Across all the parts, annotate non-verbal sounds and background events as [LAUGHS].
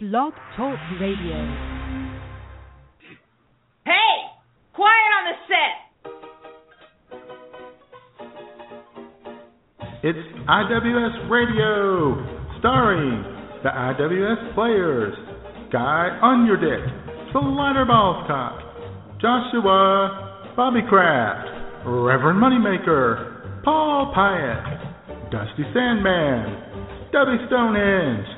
Blog Talk Radio. Hey! Quiet on the set! It's IWS Radio, starring the IWS players Guy Underdick, Slider Ballscock, Joshua Bobby Kraft, Reverend Moneymaker, Paul Pyatt, Dusty Sandman, Debbie Stonehenge,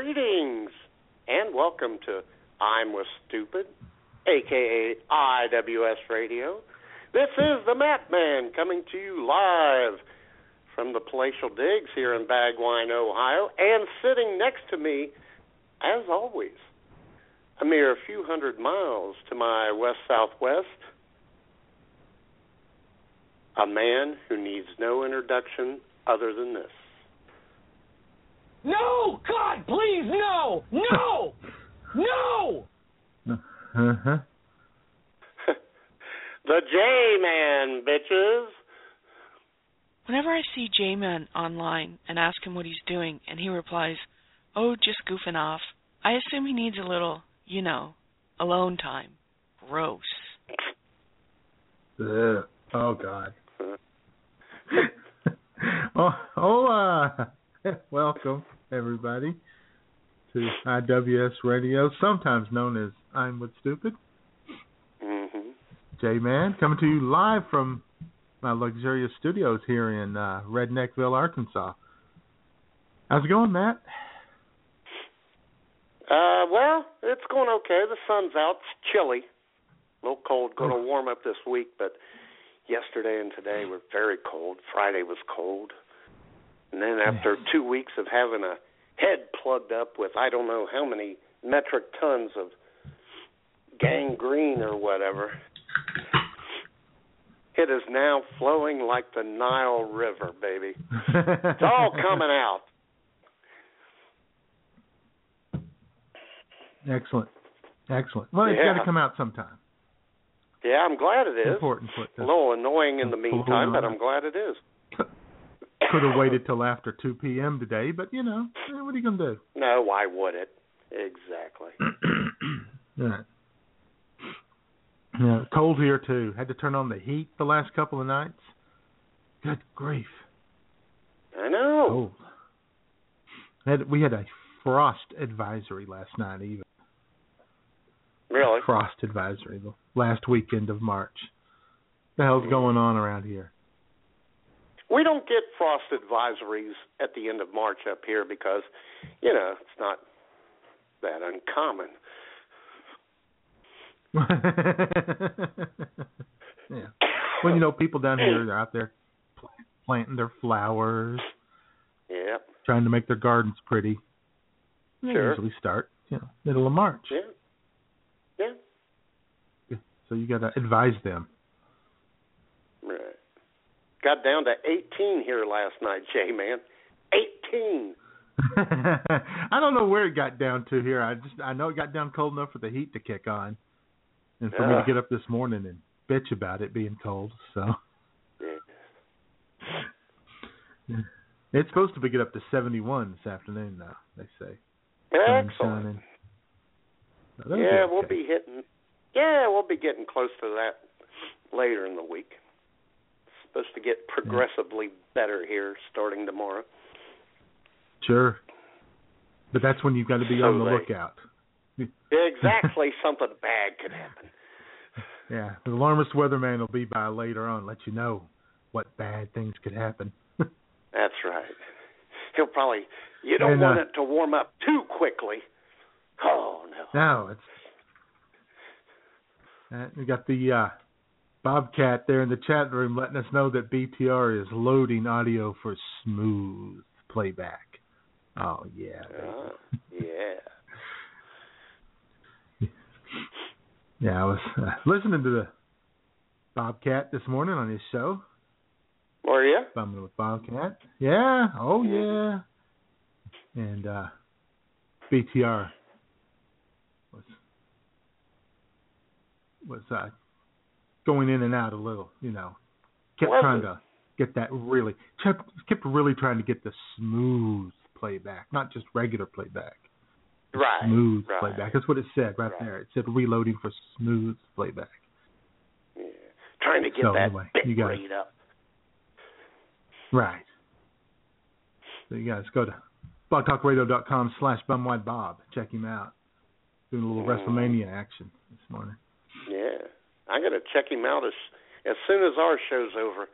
Greetings, and welcome to I'm with Stupid, aka IWS Radio. This is the Matt Man coming to you live from the Palatial Digs here in Bagwine, Ohio, and sitting next to me, as always, a mere few hundred miles to my west southwest, a man who needs no introduction other than this. No! God, please, no! No! [LAUGHS] No! Uh-huh. [LAUGHS] the J Man, bitches. Whenever I see J Man online and ask him what he's doing, and he replies, Oh, just goofing off, I assume he needs a little, you know, alone time. Gross. Ugh. Oh God. [LAUGHS] oh, oh uh, [LAUGHS] welcome everybody to IWS Radio, sometimes known as I'm with Stupid. Mm-hmm. J Man coming to you live from my luxurious studios here in uh, Redneckville, Arkansas. How's it going, Matt? Uh, well, it's going okay. The sun's out. It's chilly. A little cold. Going to warm up this week, but yesterday and today were very cold. Friday was cold. And then after two weeks of having a head plugged up with I don't know how many metric tons of gangrene or whatever, it is now flowing like the Nile River, baby. It's all [LAUGHS] coming out. Excellent, excellent. Well, it's Yeah. got to come out sometime. Yeah, I'm glad it is. Important A little annoying in the meantime, but. I'm glad it is. [LAUGHS] Could have [LAUGHS] waited till after 2 p.m. today, but you know, eh, what are you gonna do? No, why would it? Exactly. [CLEARS THROAT] yeah. Yeah, cold here too. Had to turn on the heat the last couple of nights. Good grief. I know. Cold. Had, we had a frost advisory last night, even. Really? Frost advisory the last weekend of March. The hell's going on around here? We don't get frost advisories at the end of March up here because, you know, it's not that uncommon. [LAUGHS] yeah. Well, you know, people down here are out there planting their flowers, Yep. trying to make their gardens pretty. They Sure. usually start, you know, middle of March. Yeah. Yeah. So you got to advise them. Got down to 18 here last night, Jay man. 18. [LAUGHS] I don't know where it got down to here. I just I know it got down cold enough for the heat to kick on, and for me to get up this morning and bitch about it being cold. So Yeah. it's supposed to be get up to 71 this afternoon, though. They say. Excellent. So Yeah, okay. we'll be hitting. Yeah, we'll be getting close to that later in the week. Supposed to get progressively better here starting tomorrow. Sure. But that's when you've got to be So on the late. lookout. [LAUGHS] Exactly, something bad could happen. Yeah, the alarmist weatherman will be by later on, let you know what bad things could happen. [LAUGHS] That's right. He'll probably. You don't And, want uh, it to warm up too quickly. Oh no. No, it's uh, we got the uh, Bobcat there in the chat room letting us know that BTR is loading audio for smooth playback. Oh yeah. Uh, yeah. [LAUGHS] Yeah, I was uh, listening to the Bobcat this morning on his show. Were you? Bumming with Bobcat. Yeah. Oh yeah. And uh BTR was was uh going in and out a little, you know. Kept Was trying to get that really kept kept really trying to get the smooth playback, not just regular playback. Right. Smooth right. playback. That's what it said right, Right. there. It said reloading for smooth playback. Yeah. Trying to get So, that anyway, bit you got- rate up. Right. So you guys go to blogtalkradio.com slash bumwidebob. Check him out. Doing a little Mm. WrestleMania action this morning. I'm gonna check him out as as soon as our show's over.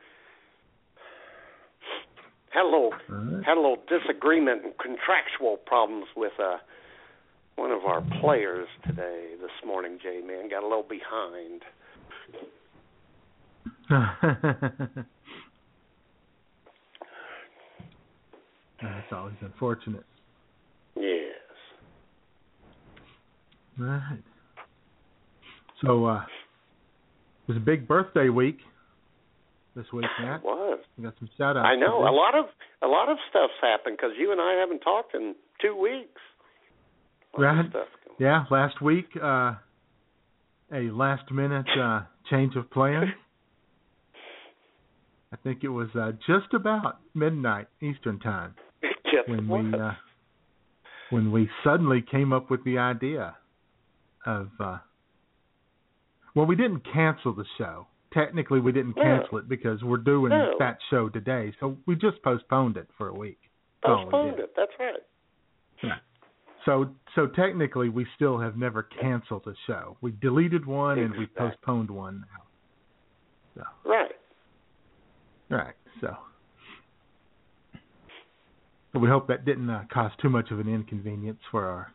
Had a little right. had a little disagreement and contractual problems with uh one of our players today this morning, J man. Got a little behind. [LAUGHS] That's always unfortunate. Yes. Right. So uh it was a big birthday week this week, Matt. It was. We got some shout outs. I know a lot of a lot of stuff's happened because you and I haven't talked in two weeks. A lot of Right. Yeah, last week, uh a last minute uh change of plan. [LAUGHS] I think it was uh just about midnight Eastern time when we uh when we suddenly came up with the idea of uh well we didn't cancel the show. Technically we didn't No. cancel it because we're doing No. that show today. So we just postponed it for a week. That's postponed it. That's right. So so technically we still have never canceled a show. We deleted one and we postponed one now. Right. Right. So but we hope that didn't uh, cause too much of an inconvenience for our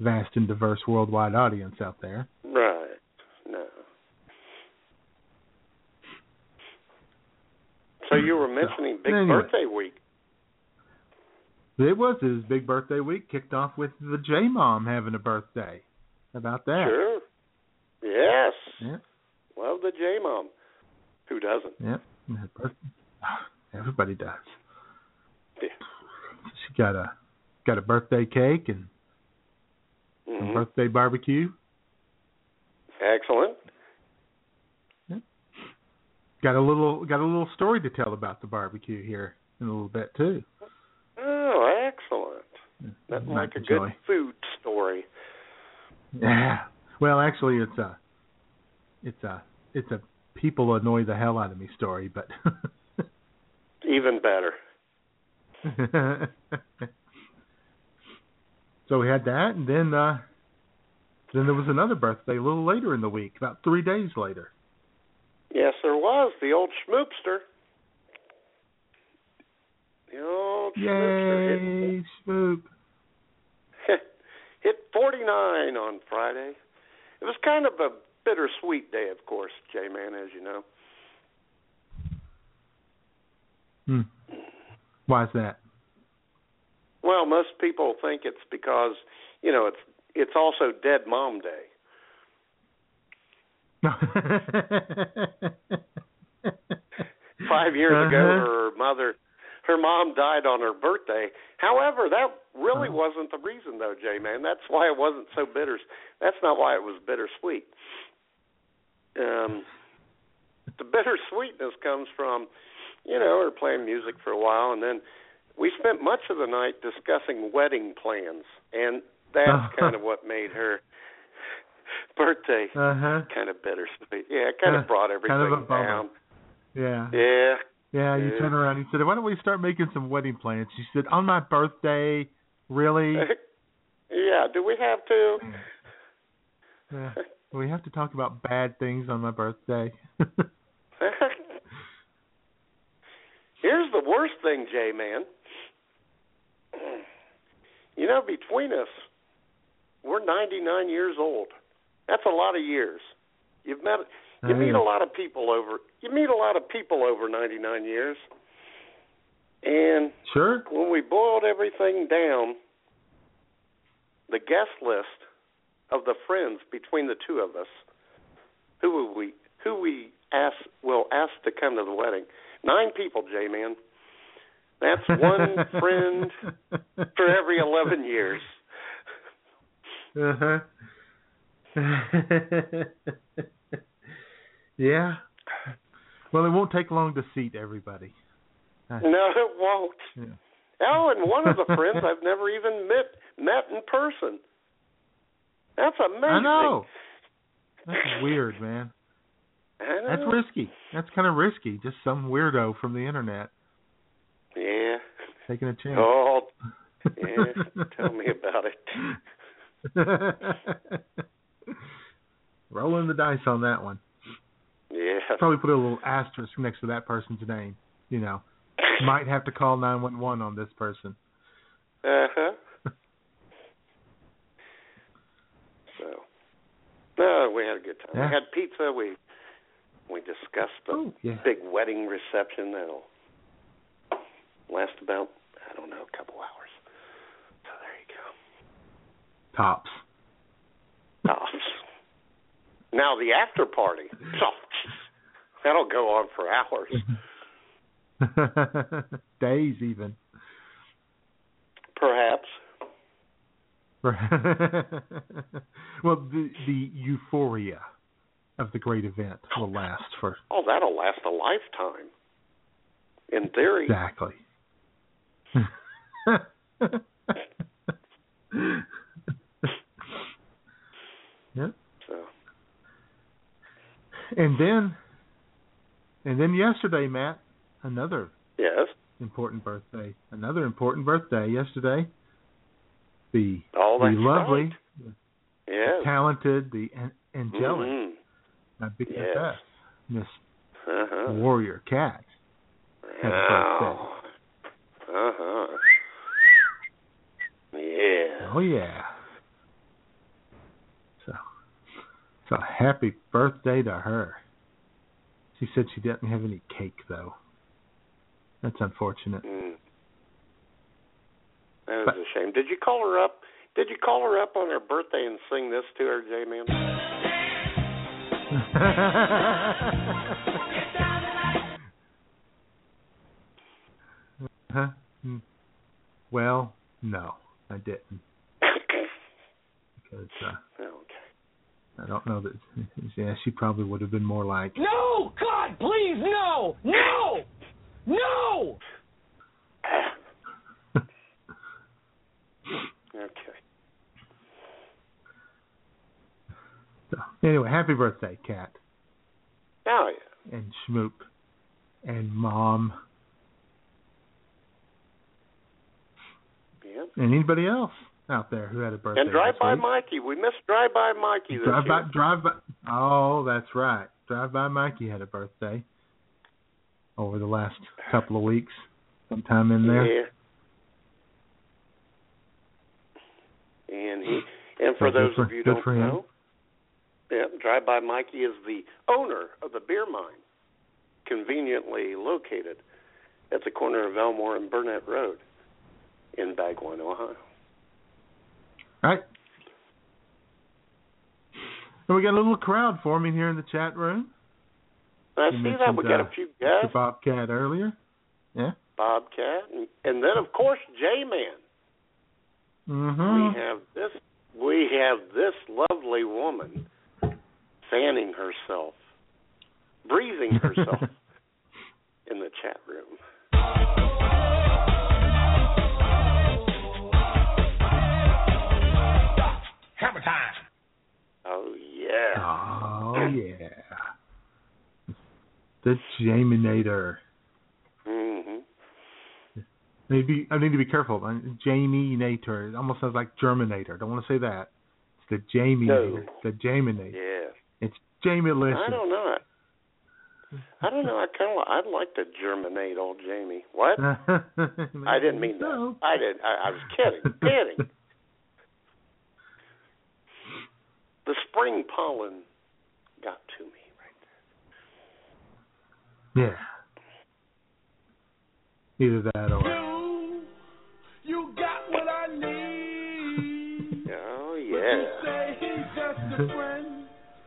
vast and diverse worldwide audience out there. Right. No. So you were mentioning Big anyway. Birthday Week. It was his big birthday week, kicked off with the J Mom having a birthday. How about that? Sure. Yes. Yeah. Love the J Mom. Who doesn't? Yep. And her birth- [SIGHS] Everybody does. Yeah. She got a got a birthday cake and a Mhm. birthday barbecue. Excellent. Got a little got a little story to tell about the barbecue here in a little bit too. Oh, excellent. That's like a good food story. Yeah. Well, actually, it's a it's a it's a people annoy the hell out of me story, but [LAUGHS] Even better. [LAUGHS] so we had that, and then uh then there was another birthday a little later in the week, about three days later. Yes, there was the old schmoopster. The old schmoopster Yay, Spook! hit, [LAUGHS] hit 49 on Friday. It was kind of a bittersweet day, of course, J-Man, as you know. Hmm. is that? Well, most people think it's because you know it's it's also Dead Mom Day. [LAUGHS] Five years ago, Uh-huh. her mother, her mom died on her birthday. However, that really Oh. wasn't the reason, though, Jay. man. That's why it wasn't so bitter. That's not why it was bittersweet. Um, the bittersweetness comes from, you know, her playing music for a while, and then we spent much of the night discussing wedding plans, and that's kind of what made her birthday Uh huh. kind of bittersweet. Yeah, it kind Uh, of brought everything kind of a bummer. down. Yeah. Yeah. Yeah, you Yeah. turn around and you said, Why don't we start making some wedding plans? She said, On my birthday? Really? [LAUGHS] yeah, do we have to? [LAUGHS] yeah. We have to talk about bad things on my birthday. [LAUGHS] Here's the worst thing, Jay man. You know, between us, we're 99 years old. That's a lot of years. You've met you meet a lot of people over you meet a lot of people over 99 years. And Sure. when we boiled everything down, the guest list of the friends between the two of us, who we who we ask will ask to come to the wedding? Nine people, J man. That's one [LAUGHS] friend for every eleven years. Uh huh. [LAUGHS] yeah. Well, it won't take long to seat everybody. No, it won't. Yeah. Oh, and one of the friends I've never even met met in person. That's amazing. I know. That's weird, man. [LAUGHS] I know. That's risky. That's kind of risky. Just some weirdo from the internet Yeah. taking a chance. Oh, yeah. [LAUGHS] Tell me about it. [LAUGHS] Rolling the dice on that one. Yeah. Probably put a little asterisk next to that person's name. You know, [LAUGHS] might have to call 911 on this person. Uh huh. [LAUGHS] so, no, we had a good time. Yeah. We had pizza. We we discussed the Oh, yeah. big wedding reception that'll last about I don't know a couple hours. So there you go. Tops. Tops. Now the after party. Oh, that'll go on for hours, [LAUGHS] Days even. perhaps. [LAUGHS] well, the the euphoria of the great event will last for Oh, that'll last a lifetime. In theory. exactly. [LAUGHS] yep. So And then, and then yesterday, Matt, another yes. important birthday. Another important birthday yesterday. The Oh, the lovely, right. Yes. talented, the an- angelic, Mhm. my big Yes. Miss Uh-huh. Warrior Cat. Happy Oh. Uh-huh. Yeah. Oh yeah. So, so happy birthday to her. She said she didn't have any cake though. That's unfortunate. Mm. That is But- a shame. Did you call her up? Did you call her up on her birthday and sing this to her, J Man? huh? Mm. Well, no, I didn't [LAUGHS] because uh, okay. I don't know that. [LAUGHS] Yeah, she probably would have been more like. No! God, please, no! No! No! [LAUGHS] Okay. So, anyway, happy birthday, Cat Oh yeah. and Schmoop and Mom Yeah. and anybody else out there who had a birthday. And Drive By. Mikey. We missed Drive By Mikey this Drive by, year. drive by. Oh, that's right. Drive by Mikey had a birthday over the last couple of weeks, sometime in there. Yeah. And he and for So those for- of you who don't know, yeah, Drive By Mikey is the owner of the beer mine, conveniently located at the corner of Elmore and Burnett Road in Bagwine, Ohio. Right. And we got a little crowd forming here in the chat room. I You see that we got uh, a few guests, Bobcat earlier. Yeah. Bobcat, and, and then of course J Man. Mm-hmm. We have this we have this lovely woman fanning herself, breathing herself [LAUGHS] in the chat room. Yeah. Oh yeah. The Jaminator. Mhm. I need to be, I need to be careful. Uh, Jamie Nator. It almost sounds like Germinator. Don't want to say that. It's the Jamie No. The Jaminator. Yeah. It's Jamie I don't know. I don't know. I kind of I'd like to germinate old Jamie. What? [LAUGHS] I didn't mean that. I did. I, I was kidding. kidding. [LAUGHS] The spring pollen got to me right there. Yeah. Either that or You, you got what I need. [LAUGHS] Oh yeah. You say he's just a friend,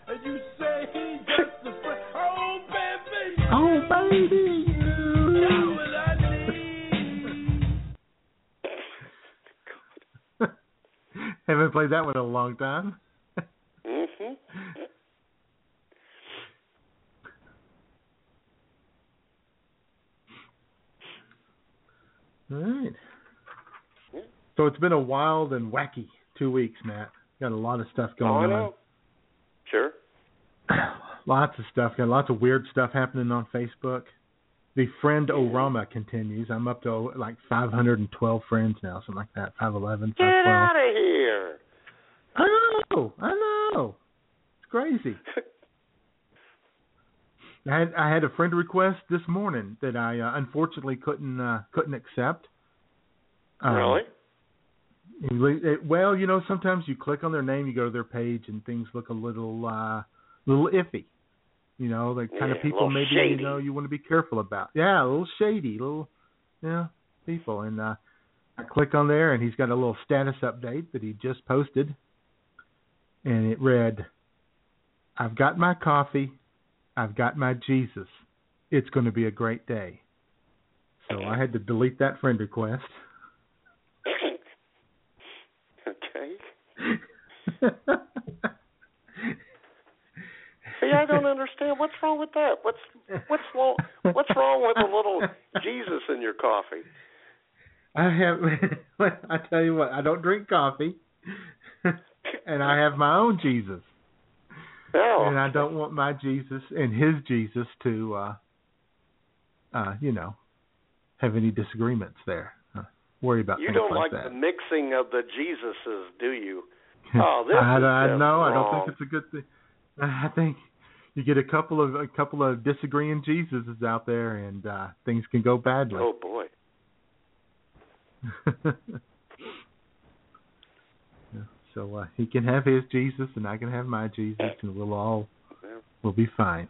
and you say he's just a friend. Oh baby, Oh baby. got what I need. [LAUGHS] Haven't played that one in a long time. Mhm. All right. Yeah. So it's been a wild and wacky two weeks, Matt. Got a lot of stuff Oh, going I on. Sure. [SIGHS] lots of stuff. Got lots of weird stuff happening on Facebook. The friend Orama continues. I'm up to like 512 friends now, something like that. 511, Get out of here. I know. I know. It's crazy. [LAUGHS] I had I had a friend request this morning that I uh, unfortunately couldn't uh, couldn't accept. Um, really? Well, you know, sometimes you click on their name, you go to their page, and things look a little uh, little iffy. You know, the kind Yeah, of people maybe shady. you know you want to be careful about. Yeah, a little shady, little yeah people. And uh, I click on there, and he's got a little status update that he just posted, and it read, "I've got my coffee, I've got my Jesus. It's going to be a great day." So I had to delete that friend request. okay. [LAUGHS] See, I don't understand. What's wrong with that? What's what's wrong? What's wrong with a little Jesus in your coffee? I have. [LAUGHS] I tell you what, I don't drink coffee, [LAUGHS] and I have my own Jesus, No. and I don't want my Jesus and his Jesus to, uh, uh, you know, have any disagreements there. Uh, worry about You don't like like the mixing of the Jesuses, do you? [LAUGHS] Oh, this I, is I just no, I don't think it's a good thing. I think you get a couple of a couple of disagreeing Jesuses out there, and uh, things can go badly. Oh boy. [LAUGHS] So uh, he can have his Jesus, and I can have my Jesus, and we'll all we'll be fine.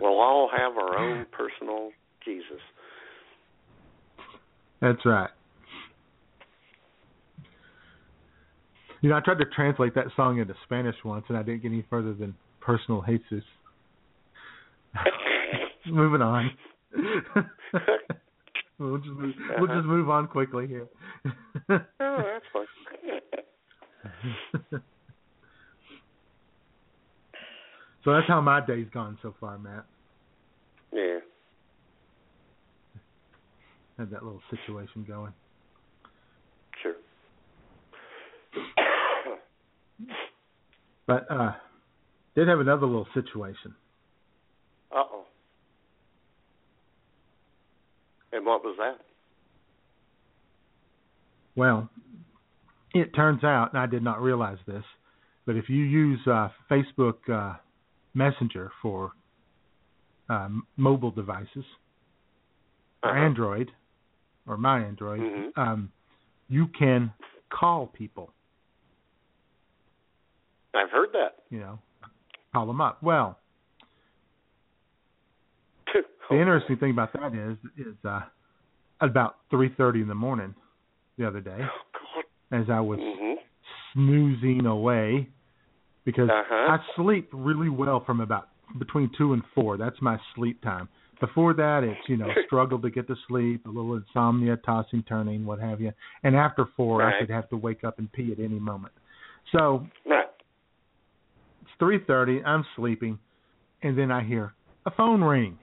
We'll all have our own personal Jesus. That's right. You know, I tried to translate that song into Spanish once, and I didn't get any further than personal Jesus. [LAUGHS] Moving on. [LAUGHS] we'll just move, we'll just move on quickly here. Oh, [LAUGHS] that's fine. so that's how my day's gone so far, Matt. Yeah. Had that little situation going. Sure. But uh did have another little situation. Uh oh. And what was that? Well, it turns out, and I did not realize this, but if you use uh, Facebook uh, Messenger for um, mobile devices, or Uh-huh. Android, or my Android, Mhm. um, you can call people. I've heard that. You know, call them up. Well, [LAUGHS] the interesting thing about that is, is uh, at about three thirty in the morning the other day, Oh as I was Mhm. snoozing away because Uh-huh. I sleep really well from about between two and four. That's my sleep time. Before that, it's you know [LAUGHS] struggle to get to sleep, a little insomnia, tossing, turning, what have you. And after four, I could have to wake up and pee at any moment. So Right. It's three thirty. I'm sleeping, and then I hear a phone ring.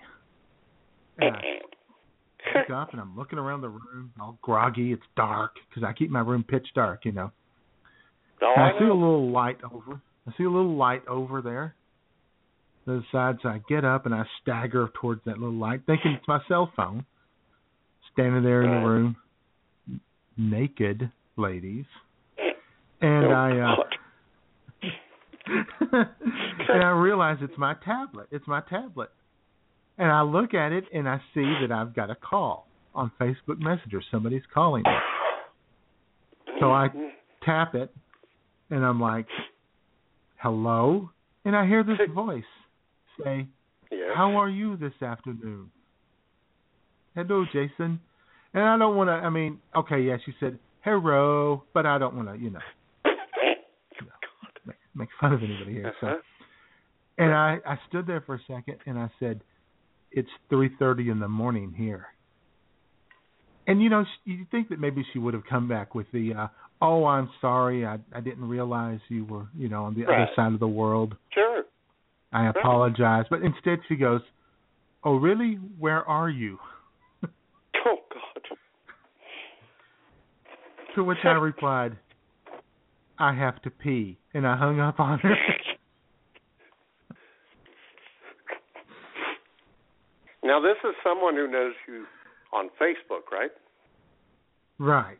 Eh, and I eh. wake up and I'm looking around the room, all groggy. It's dark because I keep my room pitch dark, you know. Oh, I see a little light over. I see a little light over there. The side, so I get up and I stagger towards that little light, thinking it's my cell phone. Standing there in the room, naked ladies, eh. and Oh, I uh. [LAUGHS] and I realize it's my tablet. It's my tablet, and I look at it and I see that I've got a call on Facebook Messenger. Somebody's calling me. So I tap it, and I'm like, "Hello," and I hear this voice say, Yes. "How are you this afternoon?" hello, Jason. And I don't want to. I mean, okay, yeah, she said hello, but I don't want to, you know, make, fun of anybody here. So, Uh-huh. and I I stood there for a second and I said, it's three thirty in the morning here. And you know, you think that maybe she would have come back with the, uh, oh, I'm sorry, I I didn't realize you were, you know, on the other side of the world. Sure. I apologize, but instead she goes, "Oh, really? Where are you?" [LAUGHS] Oh God. To which I replied, "I have to pee," and I hung up on her. [LAUGHS] Now this is someone who knows you on Facebook, right? right.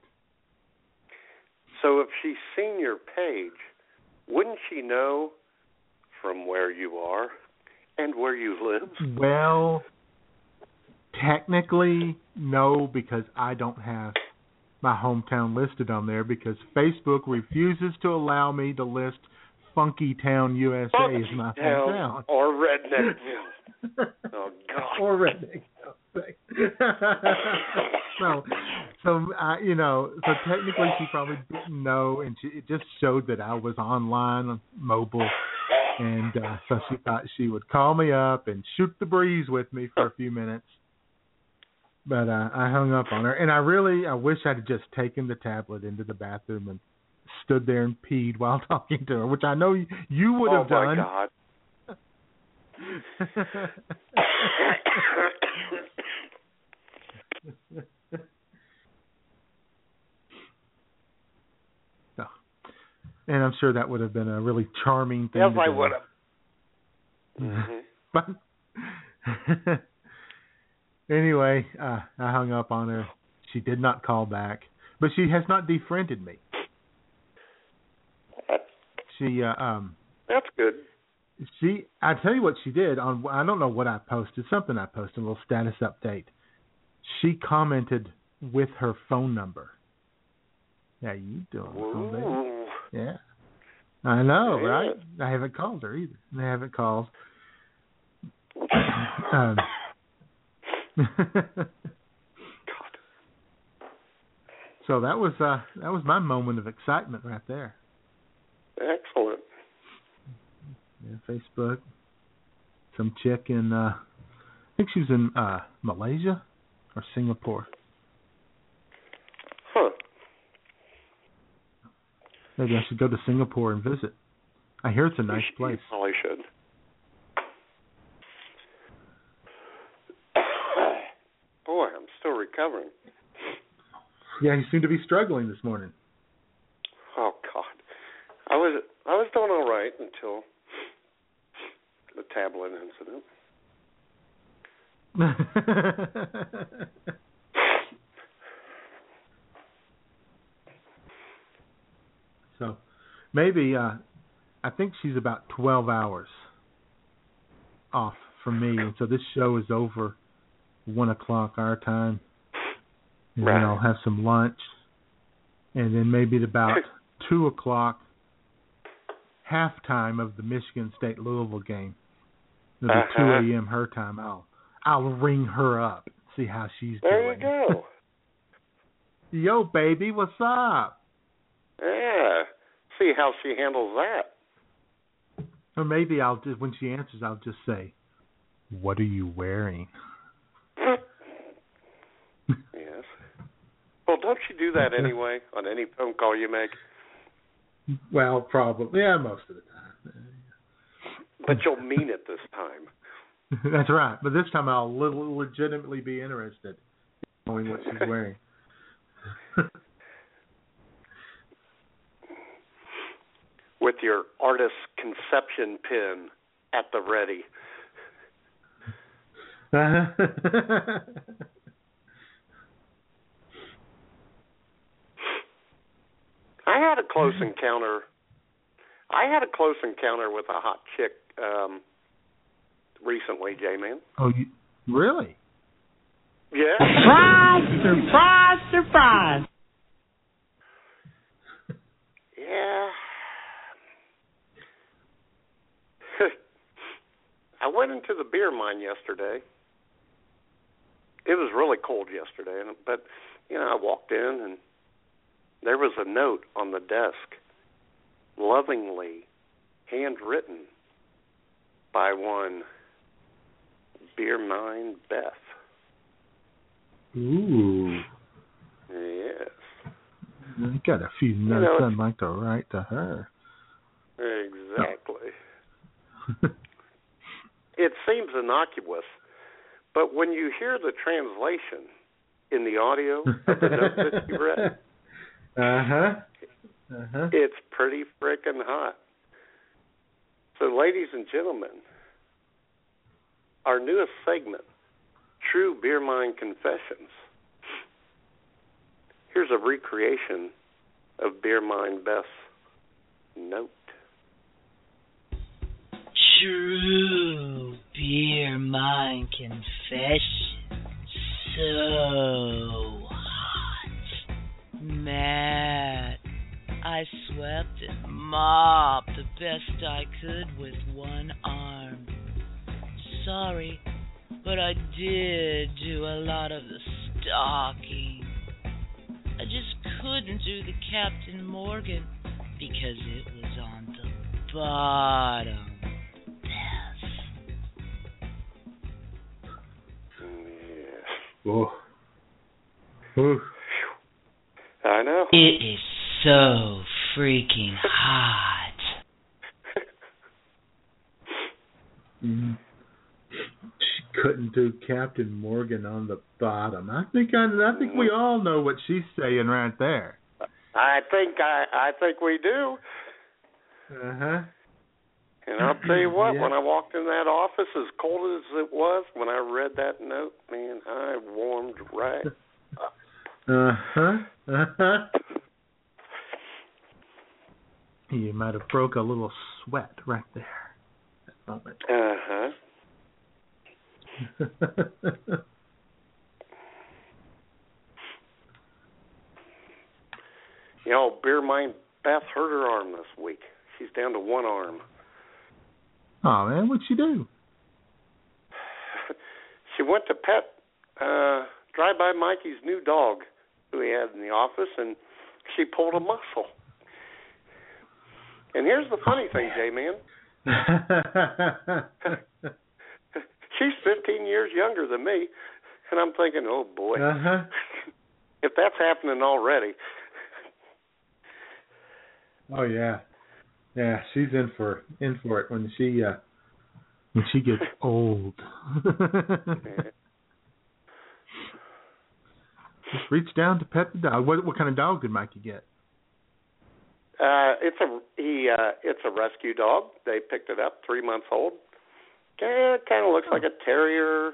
So if she's seen your page, wouldn't she know from where you are and where you live? Well, technically, no, because I don't have my hometown listed on there because Facebook refuses to allow me to list Funky Town USA as my Town hometown. or Redneckville. [LAUGHS] Oh God. or redneck. [LAUGHS] so, so I, you know, so technically she probably didn't know, and she, it just showed that I was online, on mobile, and uh, so she thought she would call me up and shoot the breeze with me for a few minutes. But uh, I hung up on her, and I really, I wish I'd just taken the tablet into the bathroom and stood there and peed [LAUGHS] while talking to her, which I know you, you would oh have my done. God. So, [LAUGHS] and I'm sure that would have been a really charming thing. yes, to I do. would have. [LAUGHS] Mhm. But anyway, uh, I hung up on her. She did not call back, but she has not defriended me. She, uh, um, That's good. she. I tell you what she did on. I don't know what I posted. Something I posted, a little status update. She commented with her phone number. How you doing, phone baby? Yeah. I know, Yeah. right? I haven't called her either. I haven't called. [COUGHS] um, [LAUGHS] God. so that was uh that was my moment of excitement right there. Excellent. Yeah, Facebook. Some chick in uh I think she was in uh Malaysia or Singapore. Huh. Maybe I should go to Singapore and visit. I hear it's a nice place. You probably should. Boy, I'm still recovering. Yeah, you seem to be struggling this morning. Oh God, I was I was doing all right until the tablet incident. [LAUGHS] so maybe uh I think she's about twelve hours off from me and so this show is over one o'clock our time. And Right. then I'll have some lunch and then maybe at about two o'clock halftime of the Michigan State Louisville game. It'll be two Uh-huh. AM her time. I'll I'll ring her up, see how she's There doing. There you go. [LAUGHS] Yo, baby, what's up? Yeah. See how she handles that. Or maybe I'll just when she answers, I'll just say, "What are you wearing?" yes. Well, don't you do that anyway on any phone call you make? Well, probably, yeah, most of the time. But you'll mean it this time. [LAUGHS] That's right. But this time, I'll le- legitimately be interested in knowing what she's [LAUGHS] wearing. [LAUGHS] With your artist's conception pin at the ready. Uh-huh. I had a close encounter. I had a close encounter with a hot chick um recently, J Man. oh, you really? Yeah. Surprise, surprise, surprise. Yeah. [LAUGHS] I went into the beer mine yesterday it was really cold yesterday, and but you know I walked in and there was a note on the desk, lovingly handwritten by one Beer Mine Beth. Ooh. Yes, I got a few notes know, I'd like to write to her. exactly. [LAUGHS] it seems innocuous, but when you hear the translation in the audio of the note that you read, [LAUGHS] Uh huh. Uh huh. it's pretty frickin' hot. So, ladies and gentlemen, our newest segment, True Beer Mine Confessions. Here's a recreation of Beer Mine Beth's note. True beer Mine Confessions. So hot. Matt, I swept and mopped the best I could with one arm. Sorry, but I did do a lot of the stalking. I just couldn't do the Captain Morgan because it was on the bottom. Yeah. Oh. Ooh. I know. It is so freaking hot. Mm. She couldn't do Captain Morgan on the bottom. I think I, I think we all know what she's saying right there. I think I I think we do. Uh huh. And I'll tell you what, Yeah. when I walked in that office, as cold as it was, when I read that note, man, I warmed right up. [LAUGHS] Uh huh. Uh huh. You might have broke a little sweat right there. Uh huh. You know, beer mine Beth hurt her arm this week. She's down to one arm. oh man, what'd she do? [SIGHS] she went to pet uh drive by Mikey's new dog he had in the office and she pulled a muscle. And here's the funny thing, J man. [LAUGHS] She's 15 years younger than me, and I'm thinking, oh boy, uh huh. [LAUGHS] if that's happening already, Oh yeah, yeah. She's in for in for it when she uh when she gets [LAUGHS] old. Just reach down to pet the dog. What what kind of dog did Mikey get? uh, it's a he uh, it's a rescue dog. They picked it up, three months old. Yeah, it kind of looks like a terrier,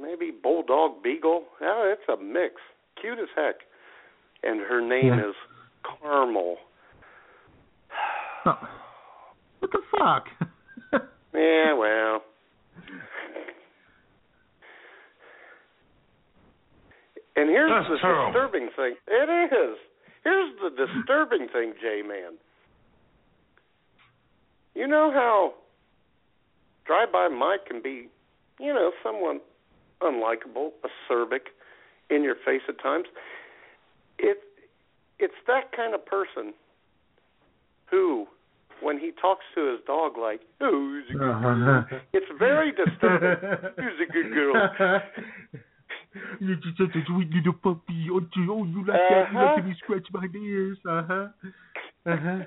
maybe bulldog beagle. Oh, it's a mix. Cute as heck. And her name Yeah. is Caramel. Oh, what the fuck? [LAUGHS] Yeah, well. And here's That's the terrible. disturbing thing. It is. Here's the disturbing thing, J Man. You know how Drive By Mike can be, you know, somewhat unlikable, acerbic, in your face at times. It it's that kind of person who, when he talks to his dog like, oh, he's a good girl, Uh-huh. it's very disturbing. [LAUGHS] He's a good girl. [LAUGHS] You're just such a sweet little puppy. Oh, you, oh, you like that? You like Uh-huh. to be scratch my ears? Uh huh. Uh huh.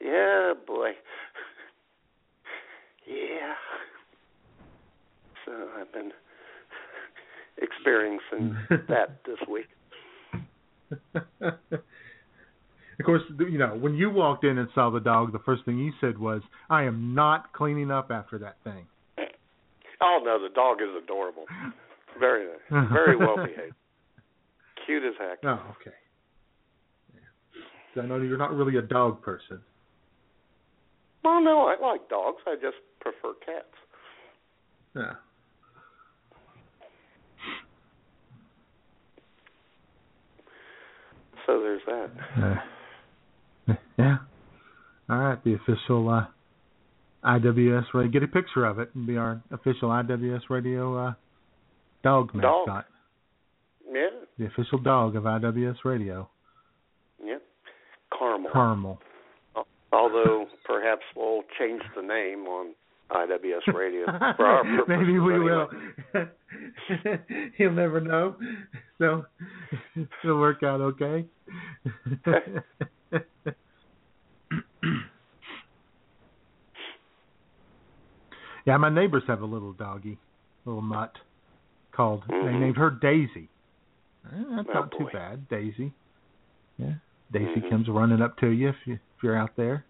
Yeah, boy. Yeah. So I've been experiencing [LAUGHS] that this week. of course, you know when you walked in and saw the dog, the first thing you said was, "I am not cleaning up after that thing." Oh no, the dog is adorable. Very nice. [LAUGHS] Very well behaved. Cute as heck. Oh, okay. Yeah. I know you're not really a dog person. Well, no, I like dogs. I just prefer cats. Yeah. So there's that. Uh, [LAUGHS] yeah. All right, the official uh, IWS radio. Get a picture of it and be our official IWS radio uh, dog Dog. mascot, Yeah, the official dog of IWS Radio, yeah. Caramel. Caramel. Although perhaps we'll change the name on IWS Radio [LAUGHS] for our purposes. Maybe we anyway. will. [LAUGHS] He'll never know. So it'll work out okay. [LAUGHS] yeah, my neighbors have a little doggy, little mutt, called. They Mhm. named her Daisy. Eh, that's Oh, not too bad, Daisy. Yeah, Daisy Mhm. comes running up to you if you if you're out there,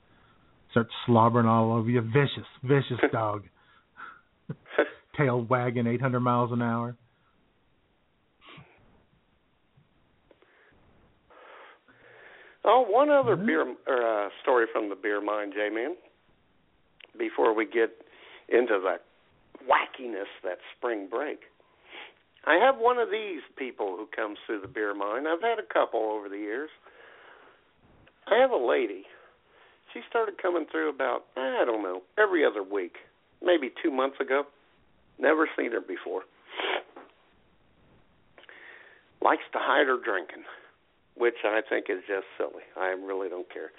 starts slobbering all over you. Vicious, vicious [LAUGHS] dog. [LAUGHS] Tail wagging 800 miles an hour. Oh, one other Mhm. beer or uh, story from the beer mine, J man. Before we get into the wackiness that's spring break, I have one of these people who comes through the beer mine. I've had a couple over the years. I have a lady. She started coming through about I don't know every other week, maybe two months ago. Never seen her before. Likes to hide her drinking which I think is just silly. I really don't care.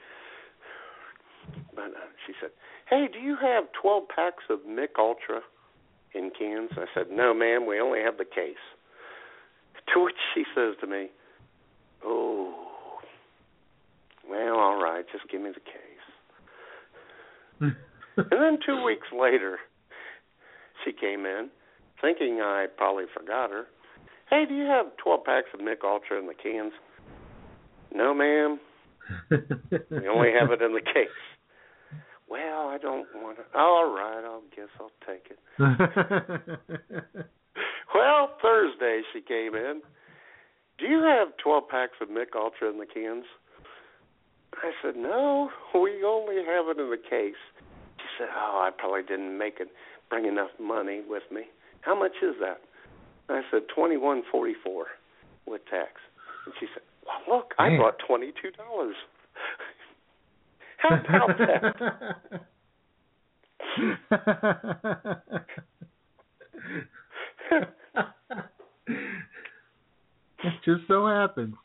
But uh, she said, "Hey, do you have 12 packs of Mich Ultra in cans?" I said, "No, ma'am. We only have the case." [LAUGHS] To which she says to me, "Oh, well, all right. Just give me the case." [LAUGHS] And then two weeks later, she came in, thinking I probably forgot her. Hey, do you have 12 packs of Mich Ultra in the cans? No, ma'am. We only have it in the case. Well, I don't want to. All right, I guess I'll take it. [LAUGHS] Well, Thursday she came in. Do you have 12 packs of Mich Ultra in the cans? I said, No, we only have it in the case. She said, Oh, I probably didn't make it, bring enough money with me. How much is that? I said, twenty one forty four with tax. And she said, Well, look, I brought twenty two dollars. How about that? it just so happens.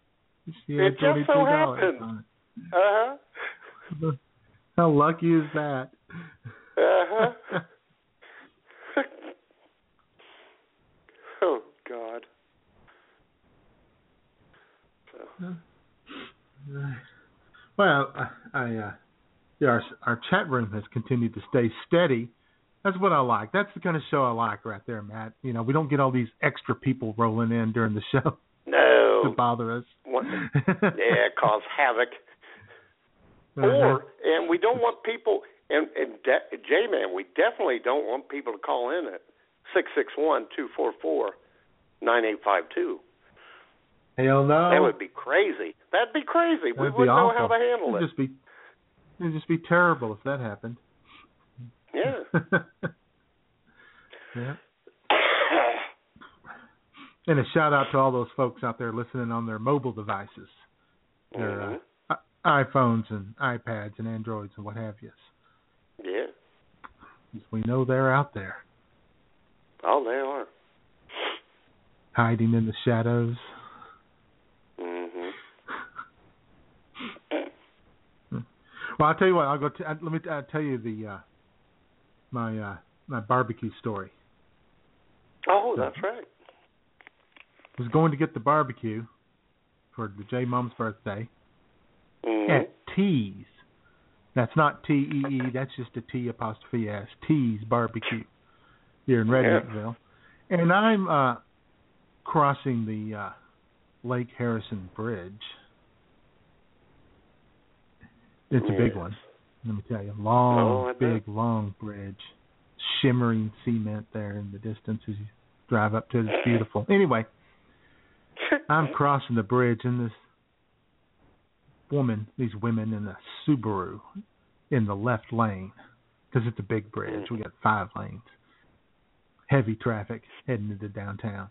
She had It just so $22 happens. Uh huh. [LAUGHS] How lucky is that? Uh huh. [LAUGHS] oh God. So, [LAUGHS] Well, I, I uh, yeah, our our chat room has continued to stay steady. That's what I like. That's the kind of show I like right there, Matt. You know, we don't get all these extra people rolling in during the show [LAUGHS] No. to bother us. What- [LAUGHS] yeah, cause havoc. Uh-huh. Or and we don't want people and and de- J man, we definitely don't want people to call in at six six one two four four nine eight five two. Hell no. That would be crazy. That'd be crazy. we That'd be wouldn't know how to handle It'd it. just be it'd just be terrible if that happened. Yeah. [LAUGHS] yeah. [COUGHS] And a shout out to all those folks out there listening on their mobile devices, their Mhm. uh, iPhones and iPads and Androids and what have you. Yeah. We know they're out there, Oh, they are. hiding in the shadows. Mhm. Well, I'll tell you what. I'll go. T- uh, let me uh, tell you the uh, my uh, my barbecue story. Oh, that's right. I was going to get the barbecue for the J Mom's birthday Mhm. at T's. That's not T E E. That's just a T apostrophe S. T's Barbecue here in Redneckville, and I'm uh, crossing the uh, Lake Harrison Bridge. It's a big one. Let me tell you, long, Oh, big, long bridge, shimmering cement there in the distance as you drive up to it. It's beautiful. Anyway, [LAUGHS] I'm crossing the bridge, and this woman, these women in a Subaru in the left lane, because it's a big bridge. We got five lanes. Heavy traffic heading into downtown.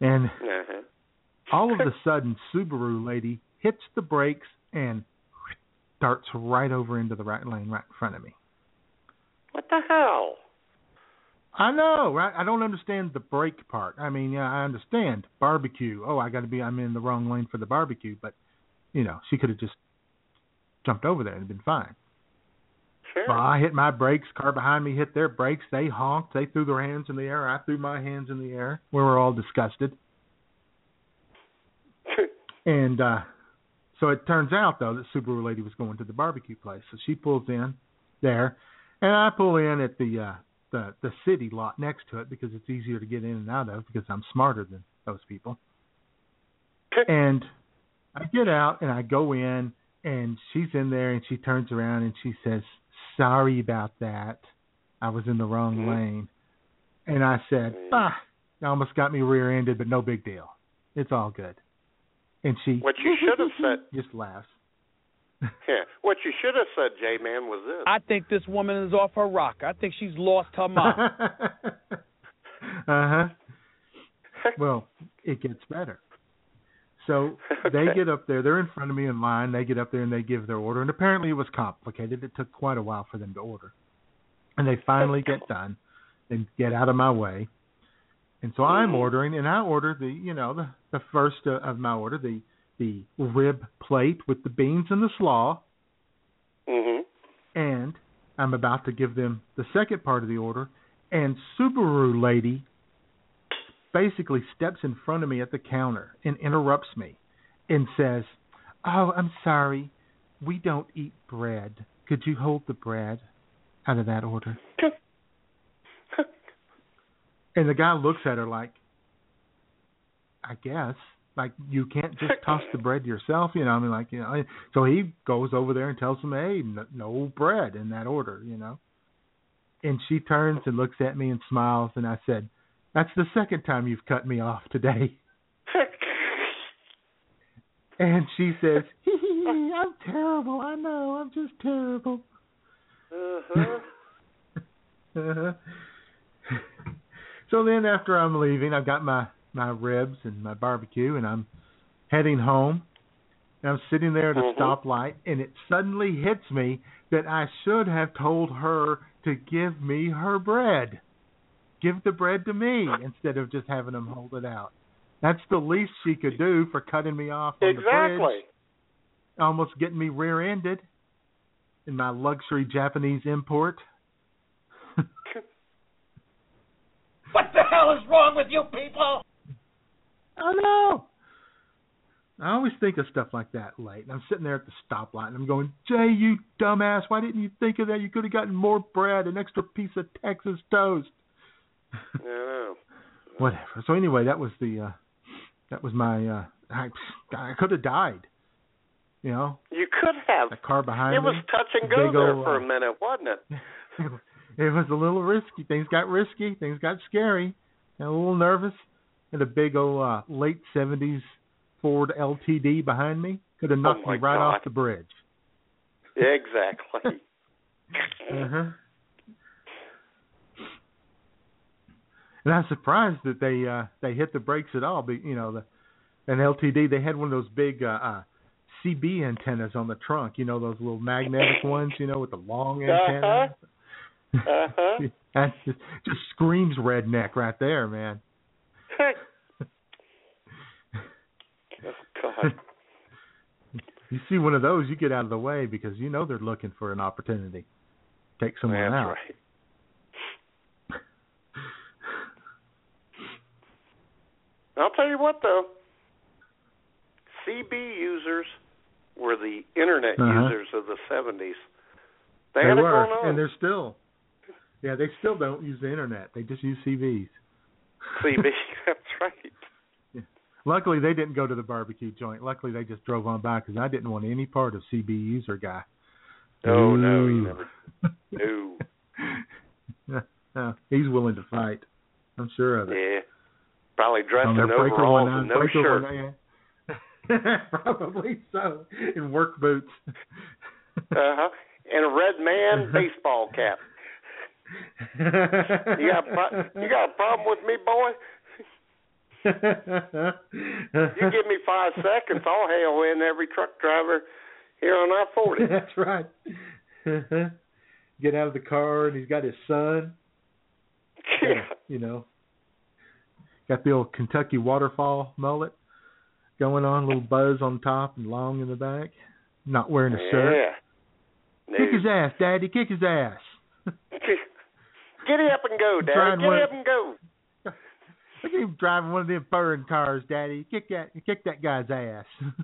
And Uh-huh. all of [LAUGHS] a sudden, Subaru lady hits the brakes and darts right over into the right lane right in front of me. What the hell? I know, right? I don't understand the brake part. I mean, yeah, I understand barbecue. Oh, I got to be. I'm in the wrong lane for the barbecue, but you know, she could have just jumped over there and been fine. Sure. Well, I hit my brakes. Car behind me hit their brakes. They honked. They threw their hands in the air. I threw my hands in the air. We were all disgusted. [LAUGHS] And uh so it turns out though that Subaru lady was going to the barbecue place. So she pulls in there and I pull in at the uh the the city lot next to it because it's easier to get in and out of because I'm smarter than those people. And I get out and I go in and she's in there and she turns around and she says, "Sorry about that. I was in the wrong Mhm. lane." And I said, Mhm. "Ah, you almost got me rear-ended, but no big deal. It's all good." And she What you should have said, [LAUGHS] just laughs. yeah, what you should have said, J Man, was this. I think this woman is off her rock. I think she's lost her mind. [LAUGHS] uh huh. [LAUGHS] Well, it gets better. So they get up there. They're in front of me in line. They get up there and they give their order. And apparently it was complicated. It took quite a while for them to order. And they finally get done. They get out of my way. And so I'm Mhm. ordering, and I order the, you know, the the first uh, of my order, the the rib plate with the beans and the slaw. mhm. And I'm about to give them the second part of the order, and Subaru lady basically steps in front of me at the counter and interrupts me and says, "Oh, I'm sorry. We don't eat bread. Could you hold the bread out of that order?" And the guy looks at her like, "I guess." Like you can't just [LAUGHS] toss the bread yourself, you know. I mean, like you know. So he goes over there and tells them, "Hey, no, bread in that order," you know. And she turns and looks at me and smiles, and I said, "That's the second time you've cut me off today." [LAUGHS] And she says, "Hee hee hee, I'm terrible. I know. I'm just terrible." uh-huh. [LAUGHS] Uh-huh. So then after I'm leaving, I've got my my ribs and my barbecue and I'm heading home. And I'm sitting there at a Mhm. stoplight and it suddenly hits me that I should have told her to give me her bread. Give the bread to me instead of just having them hold it out. That's the least she could do for cutting me off on the Exactly. bridge, almost getting me rear-ended in my luxury Japanese import. What the hell is wrong with you people? I know. I always think of stuff like that late. And I'm sitting there at the stoplight and I'm going, Jay, you dumbass, why didn't you think of that? You could have gotten more bread, an extra piece of Texas toast. [LAUGHS] I know. Whatever. So anyway, that was the uh that was my uh I I could have died. You know, You could have. that car behind It me. was touch and go there ol', for uh, a minute, wasn't it? [LAUGHS] it was a little risky. Things got risky. Things got scary. And a little nervous. And a big old uh, late seventies Ford LTD behind me could have knocked Oh, me right God. off the bridge. Exactly. [LAUGHS] [LAUGHS] Uh-huh. And I'm surprised that they uh they hit the brakes at all. But you know, the an LTD they had one of those big uh, uh CB antennas on the trunk. You know those little magnetic ones. You know with the long antenna. Uh-huh. [LAUGHS] That just, just screams redneck right there, man. [LAUGHS] oh, God. [LAUGHS] You see one of those, you get out of the way because you know they're looking for an opportunity. Take someone That's out. right. I'll tell you what, though. CB users were the internet Uh-huh. users of the 70s. They, They had it were, and they're still. Yeah, they still don't use the internet. They just use CBs. CB, [LAUGHS] that's right. Luckily, they didn't go to the barbecue joint. Luckily, they just drove on by because I didn't want any part of CB user guy. Oh, no, he never. [LAUGHS] No. no, he's willing to fight. I'm sure of it. Yeah. Probably dressed in overalls and no shirt. one. [LAUGHS] Probably so. In work boots. Uh-huh. And a red man baseball cap. You got a pro- you got a problem with me, boy? [LAUGHS] You give me five seconds, I'll hail in every truck driver here on I forty. [LAUGHS] That's right. [LAUGHS] Get out of the car and he's got his son. Yeah. You know, got the old Kentucky waterfall mullet going on, little buzz on top and long in the back. Not wearing a shirt. Yeah. Kick his ass, Daddy. Kick his ass. Giddy up and go, Daddy. Giddy up and go. [LAUGHS] Look at him driving one of them foreign cars, Daddy. Kick that, kick that guy's ass. [LAUGHS]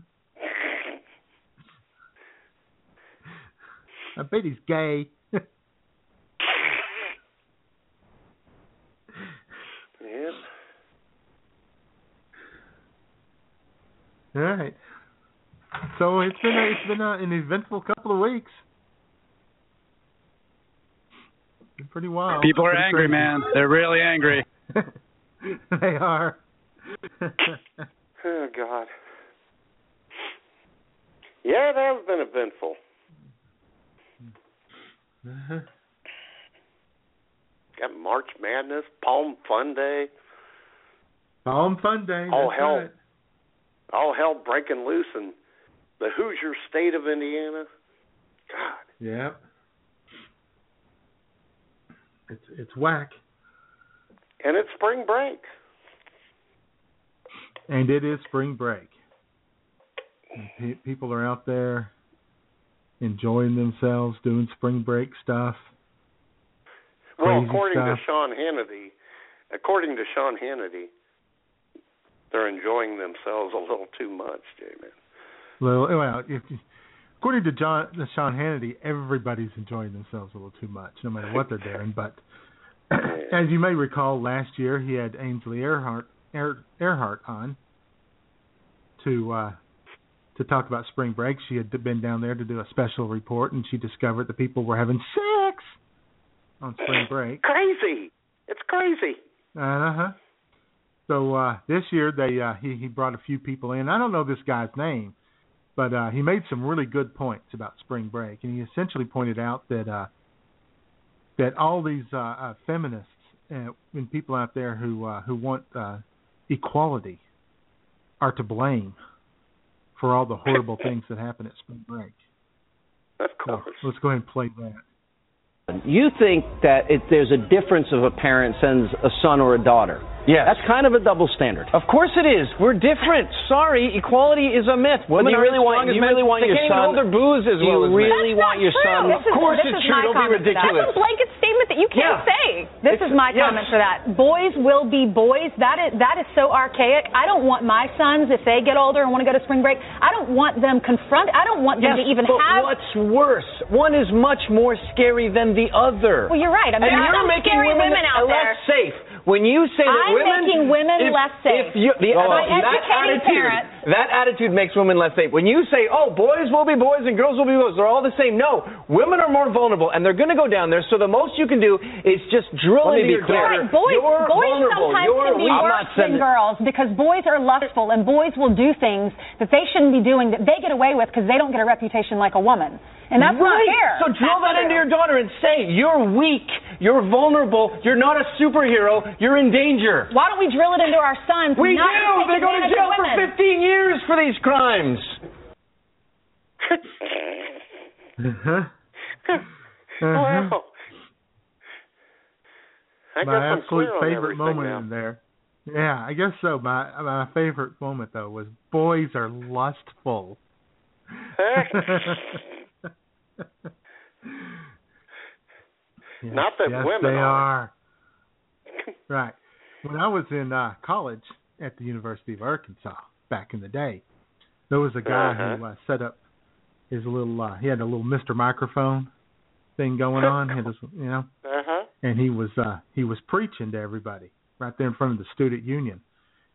I bet he's gay. Yep. All right. So it's been a, it's been a, an eventful couple of weeks. Been pretty wild. People are Pretty angry, crazy. man. They're really angry. [LAUGHS] they are. Oh God. Yeah, that has been eventful. Uh-huh. Got March Madness, Palm Fun Day, Palm Fun Day. All hell. right. all hell breaking loose in the Hoosier state of Indiana. God. Yep. It's it's whack, And it's spring break. and it is spring break. People are out there enjoying themselves, doing spring break stuff. Well, according stuff. to Sean Hannity, according to Sean Hannity, they're enjoying themselves a little too much, J-Man. Well, well, if according to John, to Sean Hannity, everybody's enjoying themselves a little too much, no matter what they're doing. But as you may recall, last year he had Ainsley Earhardt Ear, Earhardt on to uh, to talk about spring break. She had been down there to do a special report, and she discovered that people were having sex on spring break. Crazy. It's crazy. Uh huh. So uh this year they uh he he brought a few people in. I don't know this guy's name, but uh he made some really good points about spring break and he essentially pointed out that uh that all these uh, uh feminists uh, and people out there who uh who want uh equality are to blame for all the horrible [LAUGHS] things that happen at spring break. Of So course. let's go ahead and play that. You think that if there's a difference if a parent sends a son or a daughter. Yes. That's kind of a double standard. Of course it is. We're different. Sorry, equality is a myth. Well, Women do you really want- strong as you men. really want they your can't even son- hold their booze as you well as men. really want your son- Of course this it's is true. my Don't be comment to that. That's a blanket statement that you can't Yeah. say. This It's- is my yes. comment for that. Boys will be boys. That is that is so archaic. I don't want my sons if they get older and want to go to spring break. I don't want them confront. I don't want them Yes, to even but have. what's worse? One is much more scary than the other. Well, you're right. I mean, and there are you're making women, women out less there. safe. When you say that I'm women, making women if, less safe. If you, the, By that educating attitude, parents. that attitude makes women less safe. When you say, "Oh, boys will be boys and girls will be girls," they're all the same. No, women are more vulnerable, and they're going to go down there. So the most you can do is just drill Let me into be your clear. daughter. Right, boys, You're boys vulnerable. sometimes You're can be weak. Worse than sending- girls because boys are lustful and boys will do things that they shouldn't be doing that they get away with because they don't get a reputation like a woman. And that's not right. fair. So drill That's that into your daughter and say, "You're weak. You're vulnerable. You're not a superhero. You're in danger." Why don't we drill it into our sons? We not do. Take They go to jail for 15 years for these crimes. Uh-huh. [LAUGHS] Wow. I my absolute favorite moment now. in there. Yeah, I guess so. My my favorite moment though was boys are lustful. [LAUGHS] Yes, Not that yes, women they are. are. [LAUGHS] right. When I was in uh, college at the University of Arkansas back in the day, there was a guy who Uh-huh. uh, set up his little. Uh, he had a little Mister Microphone thing going on. He had this, you know, Uh huh. and he was uh he was preaching to everybody right there in front of the student union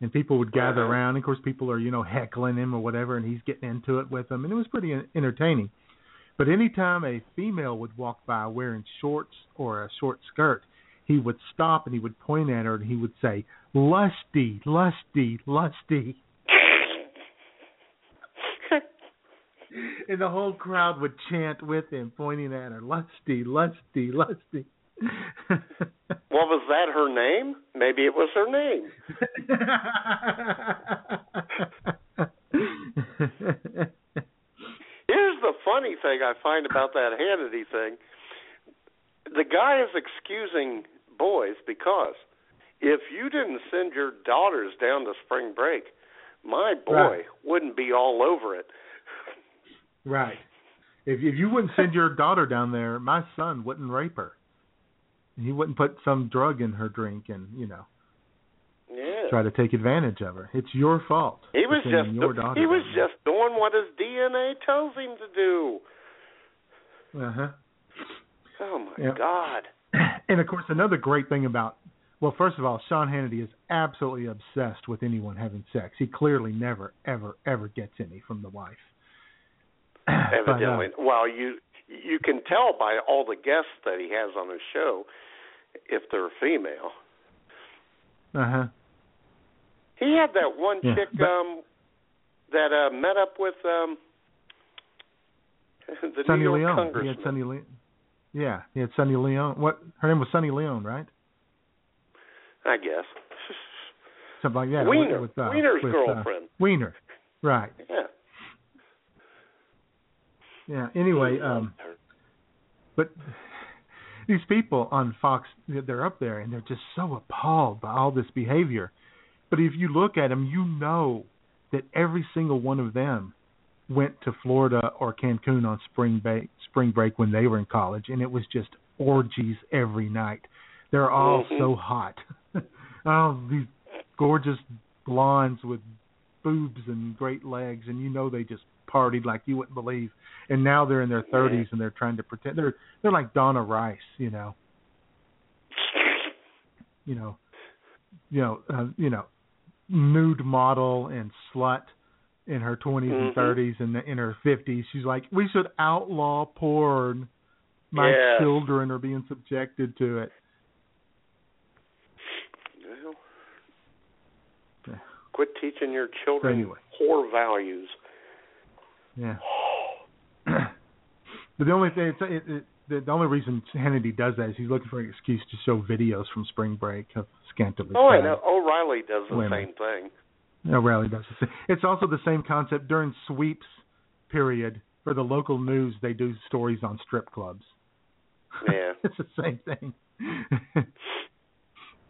and people would gather Uh-huh. around of course people are you know heckling him or whatever and he's getting into it with them and it was pretty en- entertaining but anytime a female would walk by wearing shorts or a short skirt he would stop and he would point at her and he would say lusty lusty lusty and the whole crowd would chant with him pointing at her lusty lusty lusty [LAUGHS] Well, was that her name? Maybe it was her name. [LAUGHS] Here's the funny thing I find about that Hannity thing. The guy is excusing boys because if you didn't send your daughters down to spring break, my boy Right. wouldn't be all over it. Right. If if you wouldn't send your daughter down there, my son wouldn't rape her. He wouldn't put some drug in her drink and you know Yeah. try to take advantage of her. It's your fault. He was just your daughter he was just doing what his DNA tells him to do. Uh-huh. Oh my Yeah. God. [CLEARS THROAT] And of course, another great thing about well, first of all, Sean Hannity is absolutely obsessed with anyone having sex. He clearly never, ever, ever gets any from the wife. [CLEARS THROAT] But, uh, Evidently, well, you you can tell by all the guests that he has on his show if they're female. uh huh. He had that one Yeah, chick but- um that uh met up with um [LAUGHS] the Sunny New York Leone. He congressman. had Sunny. Yeah, he had Sunny Leone. What her name was Sunny Leone, right? I guess. [LAUGHS] Something like that. Wiener. With, uh, Wiener's with, uh, girlfriend. Wiener. Right. Yeah. Yeah. Anyway, um, but [SIGHS] these people on Fox, they're up there and they're just so appalled by all this behavior. But if you look at them, you know that every single one of them went to Florida or Cancun on spring break, spring break when they were in college, and it was just orgies every night. They're all Mhm. so hot. [LAUGHS] oh, these gorgeous blondes with boobs and great legs, and you know they just partied like you wouldn't believe. And now they're in their thirties and they're trying to pretend they're they're like Donna Rice, you know. [LAUGHS] You know, you know, uh, you know, nude model and slut in her 20s and Mhm. 30s and in her 50s. She's like, we should outlaw porn. My Yes. children are being subjected to it. Well, Yeah. quit teaching your children anyway. whore values. Yeah. [SIGHS] [CLEARS THROAT] but the only thing, it's, it, it, the, the only reason Hannity does that is he's looking for an excuse to show videos from spring break of scantily clad Oh, I know. O'Reilly does the women. same thing. No, rarely does the same. It's also the same concept during sweeps period for the local news. They do stories on strip clubs. Yeah. [LAUGHS] it's the same thing, [LAUGHS]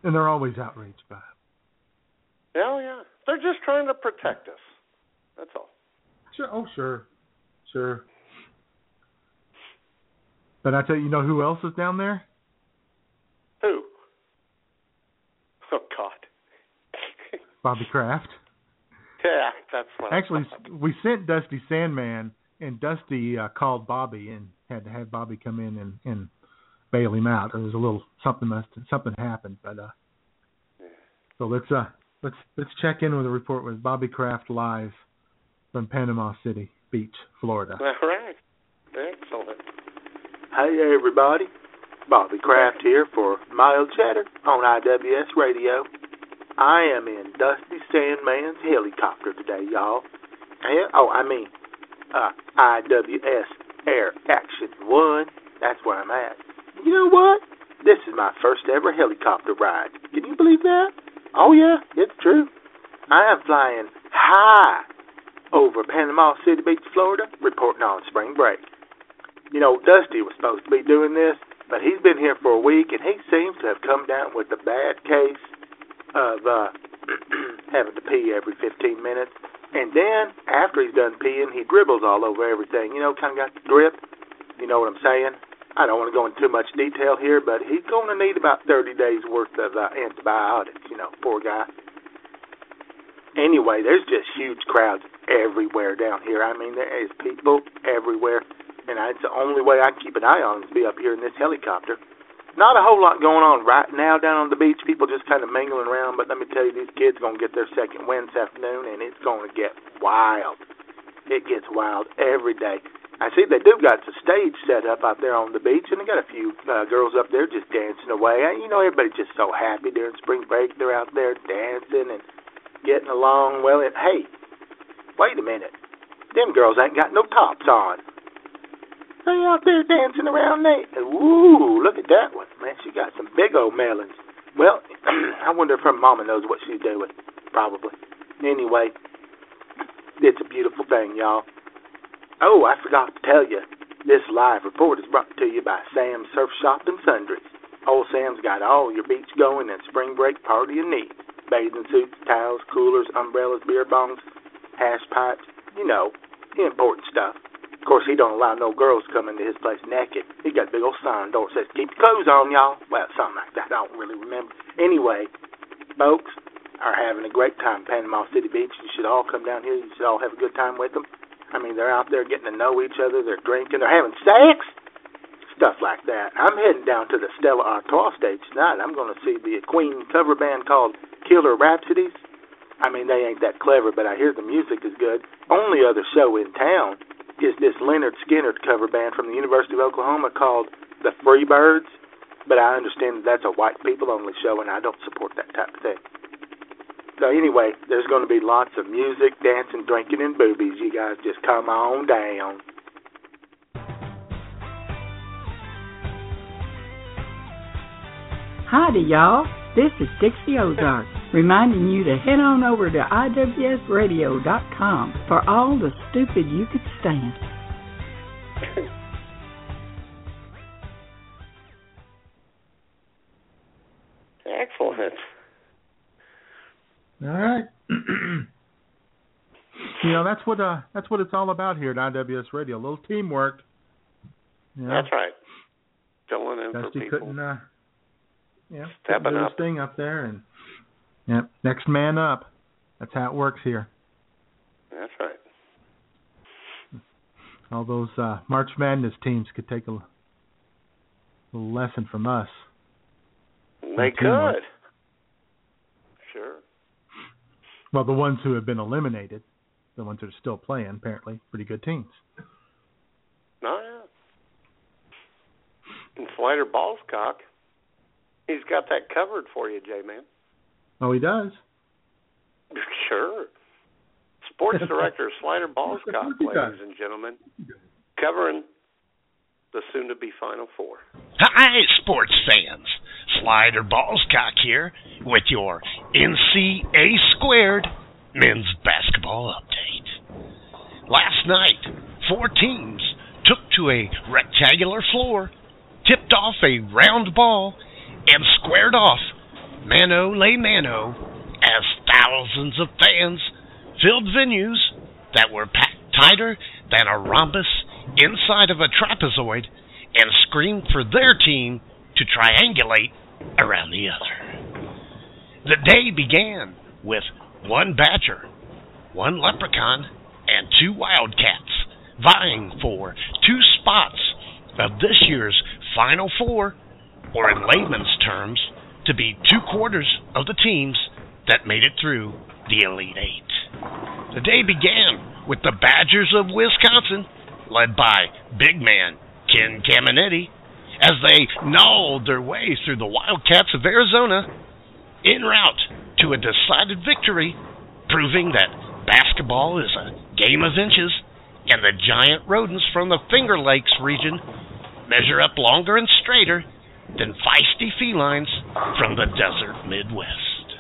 and they're always outraged by it. Hell yeah. They're just trying to protect us. That's all. Sure. Oh, sure, sure. But I tell you, you know who else is down there? Who? Oh God. [LAUGHS] Bobby Kraft. Yeah, that's what. Actually, we sent Dusty Sandman, and Dusty uh, called Bobby and had to have Bobby come in and, and bail him out. There was a little something must something happened, but uh, so let's uh let's let's check in with a report with Bobby Kraft live from Panama City Beach, Florida. All right. Hey everybody, Bobby Kraft here for Mild Chatter on IWS Radio. I am in Dusty Sandman's helicopter today, y'all. And, oh, I mean, uh, IWS Air Action One. That's where I'm at. You know what? This is my first ever helicopter ride. Can you believe that? Oh yeah, it's true. I am flying high over Panama City Beach, Florida, reporting on spring break. You know, Dusty was supposed to be doing this, but he's been here for a week, and he seems to have come down with a bad case of uh, [CLEARS THROAT] having to pee every 15 minutes. And then, after he's done peeing, he dribbles all over everything. You know, kind of got the drip. You know what I'm saying? I don't want to go into too much detail here, but he's going to need about 30 days worth of uh, antibiotics. You know, poor guy. Anyway, there's just huge crowds everywhere down here. I mean, there is people everywhere, and it's the only way I keep an eye on is be up here in this helicopter. Not a whole lot going on right now down on the beach. People just kind of mingling around, but let me tell you, these kids to get their second wind this afternoon, and it's to get wild. It gets wild every day. I see they do got the stage set up out there on the beach, and they got a few uh, girls up there just dancing away. And, you know, everybody's just so happy during spring break. They're out there dancing and getting along well. And hey, wait a minute, them girls ain't got no tops on. They out there dancing around naked. Ooh, look at that one, man. She got some big old melons. Well, [CLEARS THROAT] I wonder if her mama knows what she's doing. Probably. Anyway, it's a beautiful thing, y'all. Oh, I forgot to tell you. This live report is brought to you by Sam's Surf Shop and Sundries. Old Sam's got all your beach going and spring break party you need. Bathing suits, towels, coolers, umbrellas, beer bongs, hash pipes, you know, the important stuff. Course, he don't allow no girls come into his place naked. He got a big old sign door that says, keep your clothes on, y'all. Well, something like that. I don't really remember. Anyway, folks are having a great time Panama City Beach. You should all come down here. You should all have a good time with them. I mean, they're out there getting to know each other. They're drinking. They're having sex. Stuff like that. I'm heading down to the Stella Artois stage tonight. I'm going to see the Queen cover band called Killer Rhapsodies. I mean, they ain't that clever, but I hear the music is good. Only other show in town is this Lynyrd Skynyrd cover band from the University of Oklahoma called the Freebirds. But I understand that that's a white people only show, and I don't support that type of thing. So anyway, there's going to be lots of music, dancing, drinking, and boobies. You guys just come on down. Howdy, y'all. This is Dixie Ozark, reminding you to head on over to iwsradio.com for all the stupid you could stand. Excellent. All right. [CLEARS THROAT] you know that's what uh that's what it's all about here at IWS Radio. A little teamwork. You know, That's right. Filling in for Dusty people. couldn't uh yeah Stepping couldn't do up. his thing up there and yeah next man up. That's how it works here. That's right. All those uh March Madness teams could take a little lesson from us. They could. Sure. Well, the ones who have been eliminated, the ones that are still playing, apparently pretty good teams. Oh, yeah. And Slider Ballscock, he's got that covered for you, J-Man. Oh, he does. Sure. Sports [LAUGHS] director Slider Ballscock, ladies and gentlemen, covering the soon-to-be Final Four. Hi, sports fans. Slider Ballscock here with your NCA squared men's basketball update. Last night, four teams took to a rectangular floor, tipped off a round ball, and squared off mano le mano as thousands of fans filled venues that were packed tighter than a rhombus inside of a trapezoid and screamed for their team to triangulate around the other. The day began with one badger, one leprechaun, and two wildcats vying for two spots of this year's Final Four, or in layman's terms, to be two quarters of the teams that made it through the Elite Eight. The day began with the Badgers of Wisconsin, led by big man Ken Caminetti, as they gnawed their way through the Wildcats of Arizona en route to a decided victory, proving that basketball is a game of inches and the giant rodents from the Finger Lakes region measure up longer and straighter than feisty felines from the desert Midwest.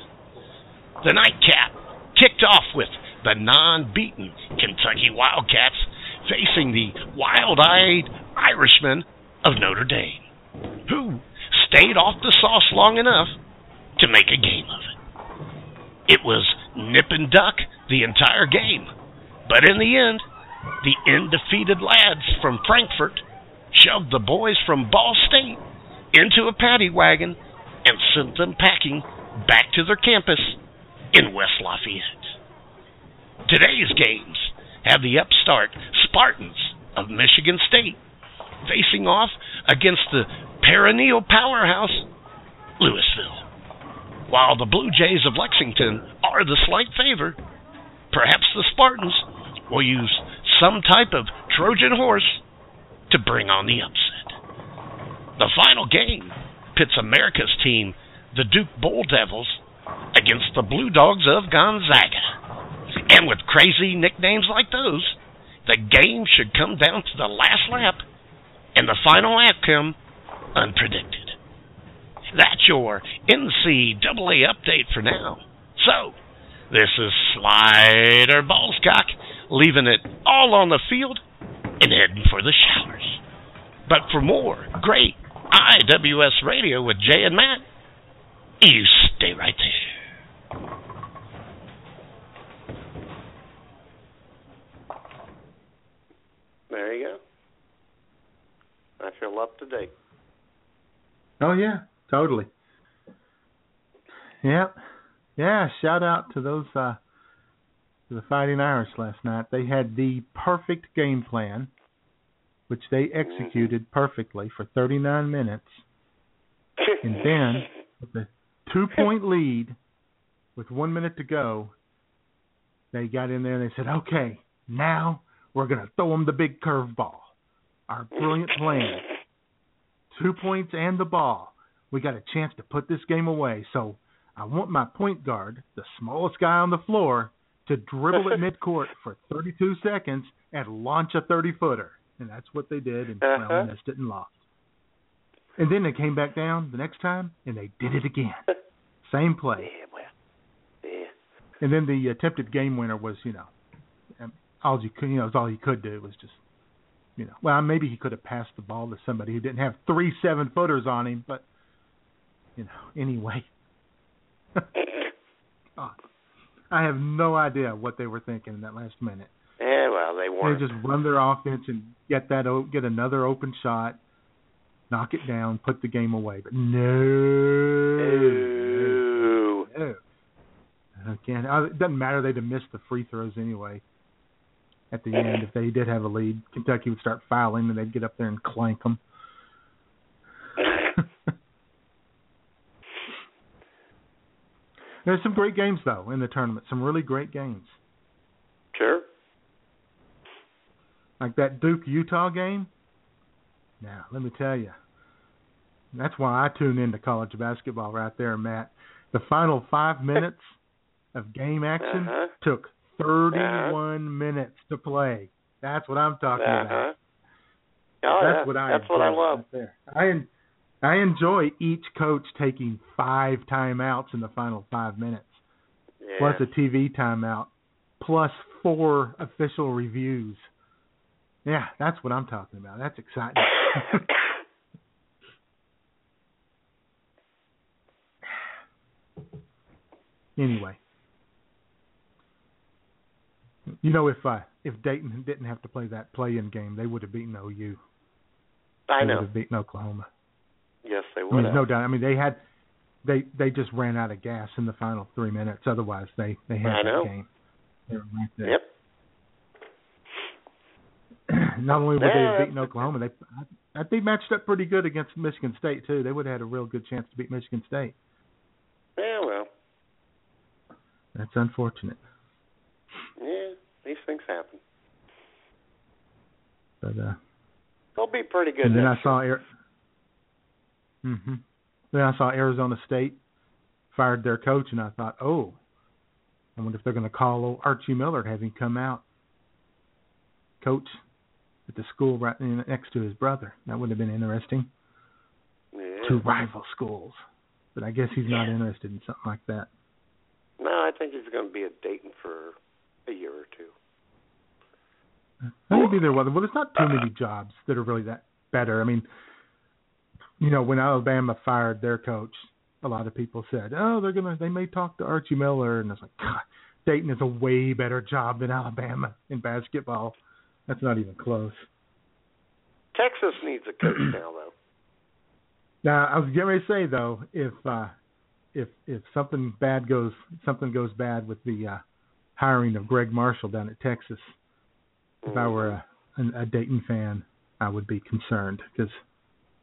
The nightcap kicked off with the non beaten Kentucky Wildcats facing the wild eyed Irishmen of Notre Dame, who stayed off the sauce long enough to make a game of it. It was nip and duck the entire game, but in the end, the undefeated lads from Frankfurt shoved the boys from Ball State into a paddy wagon and sent them packing back to their campus in West Lafayette. Today's games have the upstart Spartans of Michigan State facing off against the perennial powerhouse Louisville. While the Blue Jays of Lexington are the slight favor, perhaps the Spartans will use some type of Trojan horse to bring on the upset. The final game pits America's team, the Duke Bull Devils, against the Blue Dogs of Gonzaga. And with crazy nicknames like those, the game should come down to the last lap and the final outcome unpredicted. That's your NCAA update for now. So, this is Slider Ballscock, leaving it all on the field and heading for the showers. But for more great IWS Radio with Jay and Matt. You stay right there. There you go. I feel up to date. Oh yeah, totally. Yep. Yeah, shout out to those uh to the Fighting Irish last night. They had the perfect game plan which they executed perfectly for 39 minutes. And then with a 2-point [LAUGHS] lead with 1 minute to go, they got in there and they said, "Okay, now we're going to throw them the big curveball. Our brilliant plan. Two points and the ball. We got a chance to put this game away. So I want my point guard, the smallest guy on the floor, to dribble at [LAUGHS] midcourt for 32 seconds and launch a 30 footer. And that's what they did, and Uh-huh. well, missed it and lost. And then they came back down the next time, and they did it again. [LAUGHS] Same play. Yeah, well, yeah. And then the attempted game winner was, you know, um, all you could, you know, was all he could do was just, you know, well, maybe he could have passed the ball to somebody who didn't have three seven footers on him, but, you know, anyway. Oh, [LAUGHS] [LAUGHS] I have no idea what they were thinking in that last minute. Well, they They weren't. just run their offense and get that, get another open shot, knock it down, put the game away. But no, no. Again, it doesn't matter. They'd have missed the free throws anyway. At the end, if they did have a lead, Kentucky would start fouling, and they'd get up there and clank them. [LAUGHS] There's some great games though in the tournament. Some really great games, Sure. Like that Duke Utah game. Now, let me tell you, that's why I tune into college basketball right there, Matt. The final five [LAUGHS] minutes of game action Uh-huh. took 31 minutes to play. That's what I'm talking Uh-huh. about. Oh, That's yeah. what I. That's what I love. right there. I en- I enjoy each coach taking five timeouts in the final five minutes, Yeah. plus a TV timeout, plus four official reviews. Yeah, that's what I'm talking about. That's exciting. [LAUGHS] anyway, you know, if uh, if Dayton didn't have to play that play-in game, they would have beaten OU. I they know. would have beaten Oklahoma. Yes, they would. I mean, there's no doubt. I mean, they had they they just ran out of gas in the final three minutes. Otherwise, they they had I that know. game. They were right there. Yep. Not only would they Yeah, have beaten Oklahoma, they I, I think matched up pretty good against Michigan State too. They would have had a real good chance to beat Michigan State. Yeah, well, That's unfortunate. yeah, these things happen. But uh They'll be pretty good. and then I saw Air hmm Then I saw Arizona State fired their coach and I thought, Oh, I wonder if they're gonna call old Archie Miller and have him come out coach at the school right next to his brother. That would have been interesting. Yeah. Two rival schools. But I guess he's not interested in something like that. No, I think he's going to be at Dayton for a year or two. That would be their weather. Well, there's not too many jobs that are really that better. I mean, you know, when Alabama fired their coach, a lot of people said, "Oh, they're gonna, they may talk to Archie Miller," and I was like, God, Dayton is a way better job than Alabama in basketball. That's not even close. Texas needs a coach [CLEARS THROAT] now, though. Now, I was getting ready to say though, if uh, if if something bad goes, something goes bad with the uh, hiring of Gregg Marshall down at Texas, if I were a, a Dayton fan, I would be concerned because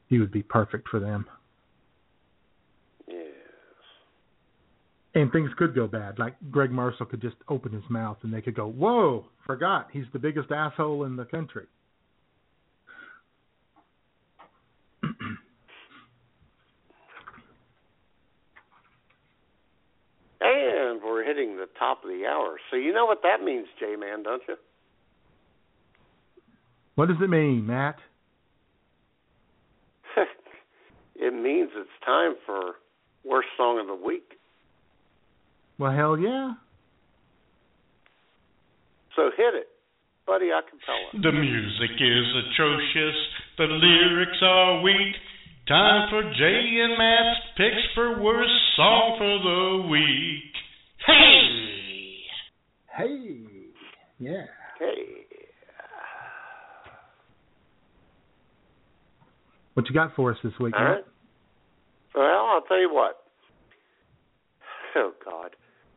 he would be perfect for them. Yes. And things could go bad. Like Gregg Marshall could just open his mouth and they could go, "Whoa, forgot he's the biggest asshole in the country." And we're hitting the top of the hour. So you know what that means, J Man, don't you? What does it mean, Matt? [LAUGHS] it means it's time for worst song of the week. Well, hell yeah. So hit it, Buddy Acapella. The music is atrocious, the lyrics are weak. Time for Jay and Matt's picks for worst song for the week. Hey! Hey. Yeah. Hey. What you got for us this week, All Matt? right. Well, I'll tell you what. Oh God,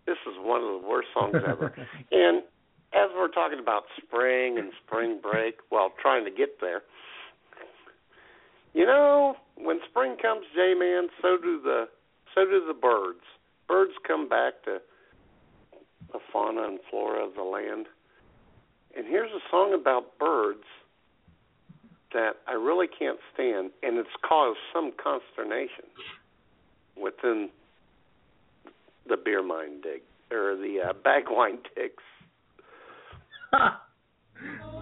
this is one of the worst songs ever. [LAUGHS] and as we're talking about spring and spring break, well, trying to get there. You know, when spring comes, J man, so do the so do the birds. Birds come back to the fauna and flora of the land. And here's a song about birds that I really can't stand, and it's caused some consternation within the beer Mine dig or the uh, bag wine digs. [LAUGHS]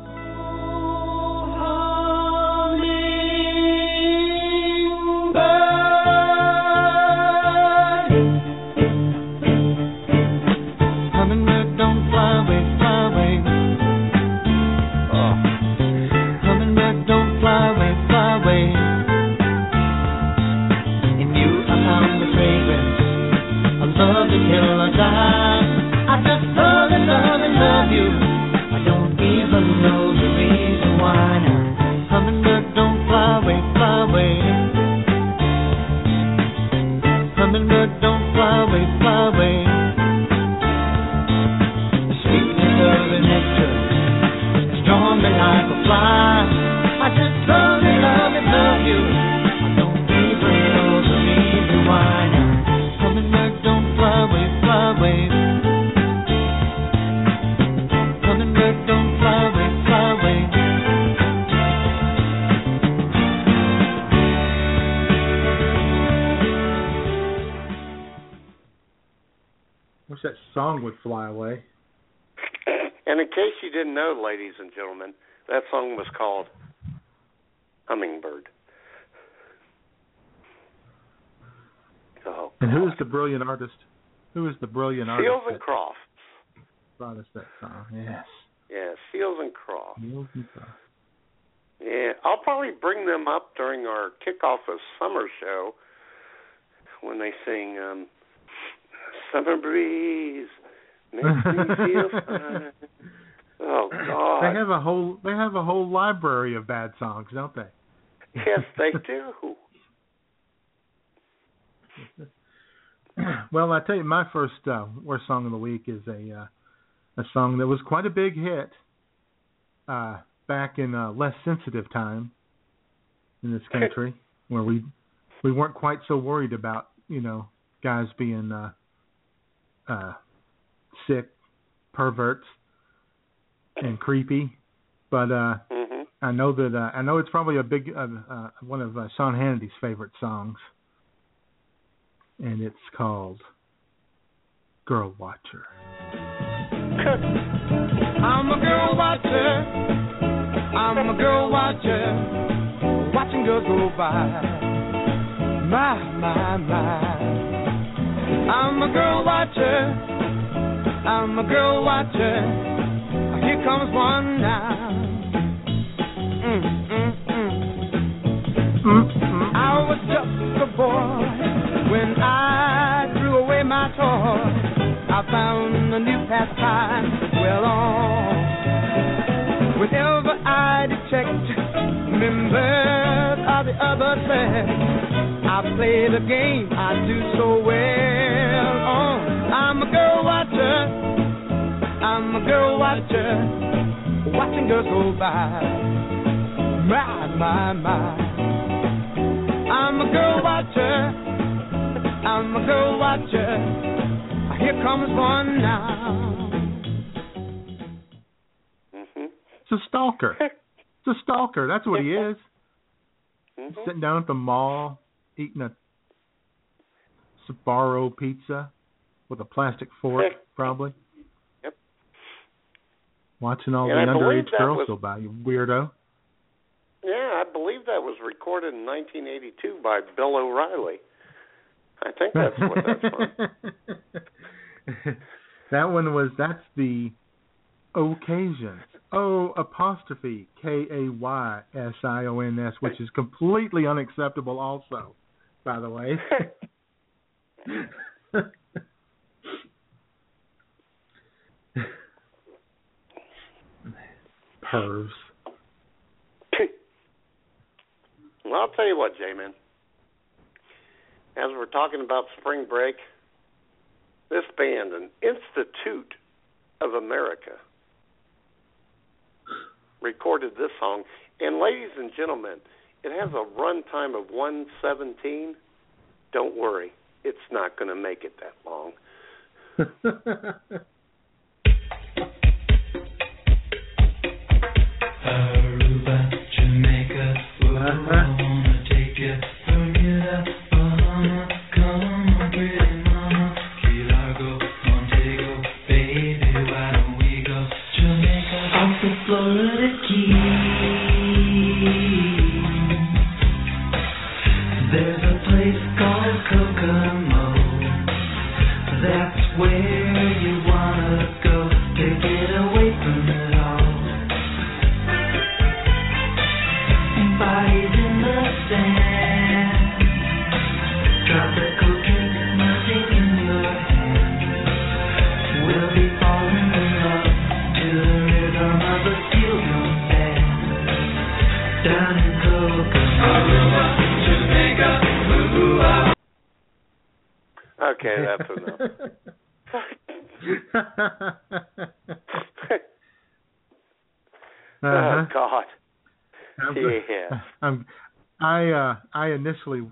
artist? Who is the brilliant artist Seals and Croft. brought us that song? Yes. Yeah, Seals and Croft. Seals and Croft. Yeah, I'll probably bring them up during our kickoff of summer show when they sing um Summer Breeze makes me feel [LAUGHS] fine. Oh God. They have a whole they have a whole library of bad songs, don't they? Yes, they [LAUGHS] do. [CLEARS THROAT] well, I tell you, my first uh, worst song of the week is a uh, a song that was quite a big hit uh, back in a less sensitive time in this country, where we we weren't quite so worried about you know guys being uh, uh, sick, perverts, and creepy. But uh, hmm I know that uh, I know it's probably a big uh, uh, one of uh, Sean Hannity's favorite songs, and it's called "Girl Watcher." I'm a girl watcher. I'm a girl watcher. Watching girls go by. My, my, my. I'm a girl watcher. I'm a girl watcher. Here comes one now. Mm, mm, mm. I was just a boy when I threw away my toy. I found a new pastime well on. Whenever I detect members of the other sex, I play the game I do so well on. I'm a girl watcher. I'm a girl watcher. Watching girls go by. My, my, my. I'm a girl watcher. I'm a girl watcher. Here comes one now. It's a stalker. [LAUGHS] It's a stalker. That's what he is. hmm Sitting down at the mall, eating a Sbarro pizza with a plastic fork, [LAUGHS] probably. Yep. Watching all And the I underage girls was- go by. You weirdo. Yeah, I believe that was recorded in 1982 by Bill O'Reilly. I think that's what that's from. [LAUGHS] that one was. That's the occasion. O apostrophe K A Y S I O N S, which is completely unacceptable, also, by the way. [LAUGHS] Pervs. Well, I'll tell you what, J-Man. As we're talking about spring break, this band, an Institute of America, recorded this song. And ladies and gentlemen, it has a runtime of 117. Don't worry, it's not going to make it that long. [LAUGHS] Aruba, Jamaica, ooh, Okay, that's enough. [LAUGHS] Uh-huh. Oh God. I'm, Yeah. I'm, I uh, I initially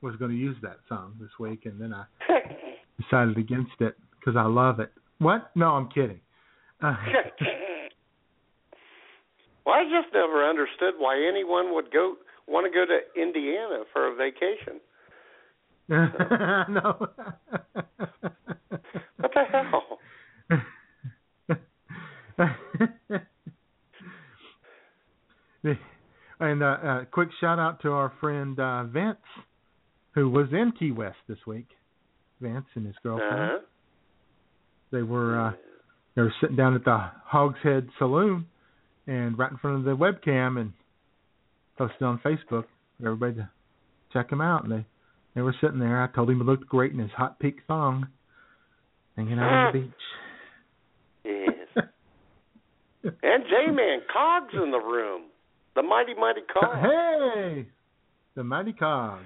was going to use that song this week, and then I [LAUGHS] decided against it because I love it. What? No, I'm kidding. Uh, [LAUGHS] well, I just never understood why anyone would go want to go to Indiana for a vacation. [LAUGHS] no. [LAUGHS] What the hell? [LAUGHS] and uh, uh, quick shout out to our friend uh, Vince, who was in Key West this week. Vince and his girlfriend. Uh-huh. They were uh, they were sitting down at the Hogshead Saloon, and right in front of the webcam, and posted on Facebook for everybody to check them out. And they they were sitting there. I told him he looked great in his hot pink thong, hanging out on the mm. beach. Yes. [LAUGHS] and J Man Cog's in the room. The mighty mighty Cog. Hey, the mighty Cog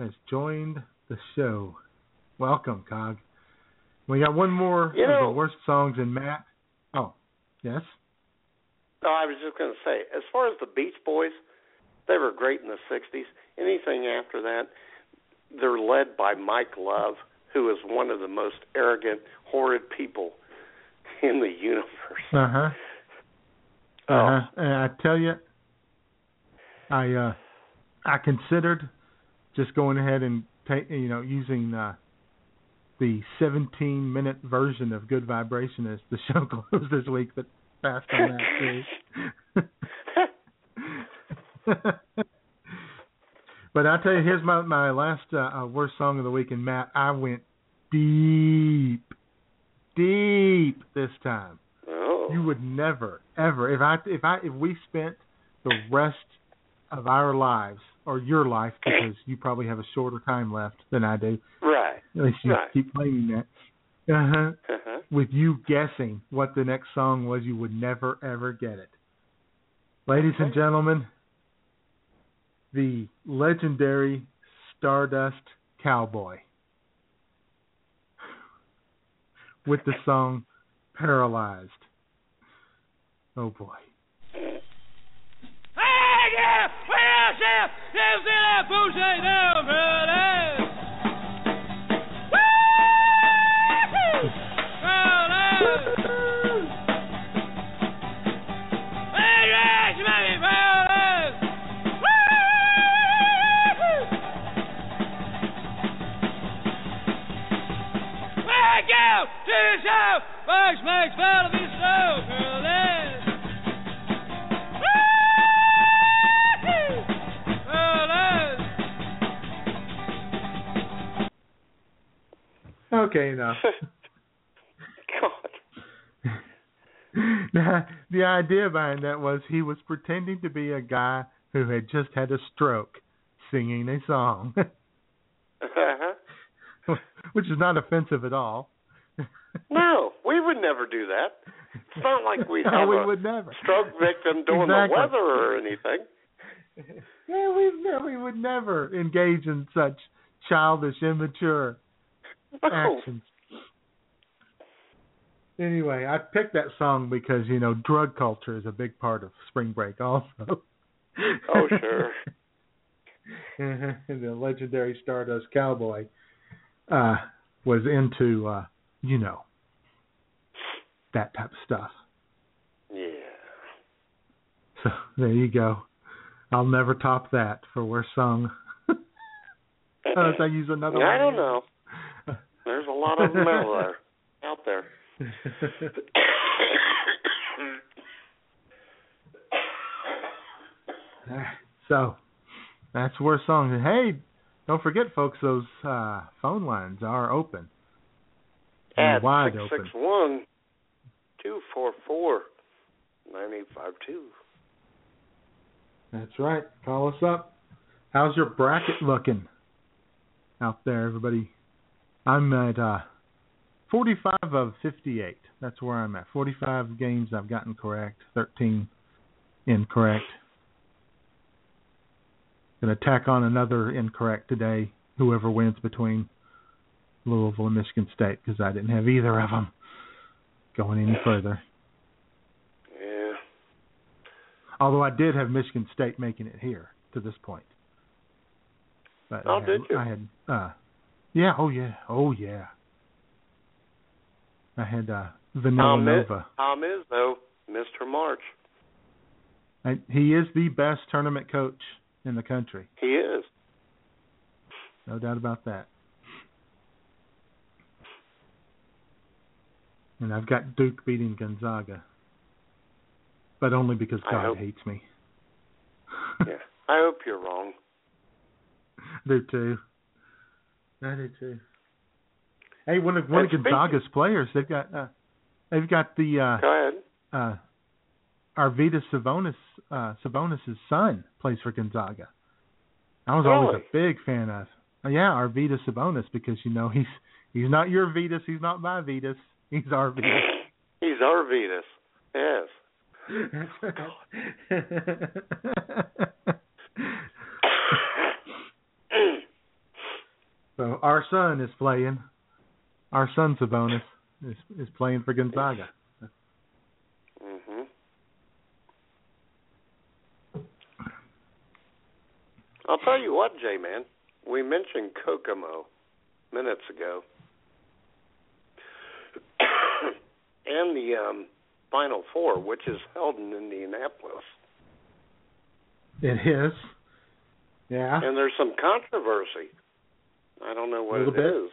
has joined the show. Welcome, Cog. We got one more You of the worst songs in Matt. Oh, yes. No, I was just going to say, as far as the Beach Boys, they were great in the '60s. Anything after that, they're led by Mike Love, who is one of the most arrogant, horrid people in the universe. Uh huh. Oh. Uh huh. And I tell you, I uh, I considered just going ahead and take you know using uh, the 17 minute version of Good Vibration as the [LAUGHS] show closed this week, but passed on that [LAUGHS] too. [LAUGHS] but I tell you, here's my my last uh, uh, worst song of the week, and Matt, I went deep, deep this time. Oh. You would never, ever, if I if I if we spent the rest of our lives or your life, because you probably have a shorter time left than I do. Right. At least you Right. keep claiming that. Uh-huh. Uh-huh. With you guessing what the next song was, you would never ever get it. Ladies and gentlemen, the legendary Stardust Cowboy with the song Paralyzed. Oh boy. Hey, yeah, where else, yeah, yeah, see that makes fun of this show, eh? brother. Okay, enough. [LAUGHS] God. [LAUGHS] now, the idea behind that was he was pretending to be a guy who had just had a stroke singing a song, [LAUGHS] uh-huh. which is not offensive at all. No, we would never do that. It's not like we [LAUGHS] No, have we a would never. stroke victim doing Exactly. the weather or anything. Yeah, we no, we would never engage in such childish, immature No. actions. Anyway, I picked that song because you know drug culture is a big part of spring break, also. Oh, sure. [LAUGHS] the legendary Stardust Cowboy uh, was into, uh, you know, that type of stuff. Yeah. So there you go. I'll never top that for worst song. Unless I use another one. I don't know. There's a lot of them out there. [LAUGHS] Out there. [COUGHS] so that's worst song. Hey, don't forget, folks, those uh, phone lines are open. At six six one two four four nine eight five two. That's right. Call us up. How's your bracket looking out there, everybody? I'm at uh, 45 of 58. That's where I'm at. 45 games I've gotten correct, 13 incorrect. Gonna tack on another incorrect today. Whoever wins between Louisville and Michigan State, because I didn't have either of them going any further. Yeah. Although I did have Michigan State making it here to this point. But Oh, I had, did you? I had uh yeah, oh yeah, oh yeah. I had uh Vanilla Tom, is, Nova. Tom Izzo though Mr. March. I, he is the best tournament coach in the country. He is. No doubt about that. And I've got Duke beating Gonzaga. But only because God hope- hates me. [LAUGHS] Yeah. I hope you're wrong. [LAUGHS] do too. I do too. Hey, one of one of speaking- Gonzaga's players, they've got uh, they've got the uh, Go ahead. uh, Arvydas Sabonis uh, Sabonis' son plays for Gonzaga. I was always a big fan of. Yeah, Arvydas Sabonis because you know [LAUGHS] he's he's not your Vetus, he's not my Vetus, he's our Vetus. [LAUGHS] He's our Vetus. Yes. [LAUGHS] so our son is playing. Our son Sabonis is is playing for Gonzaga. Mhm. I'll tell you what, J man. We mentioned Kokomo minutes ago. And the um Final Four, which is held in Indianapolis. It is. Yeah. And there's some controversy. I don't know what it bit. is.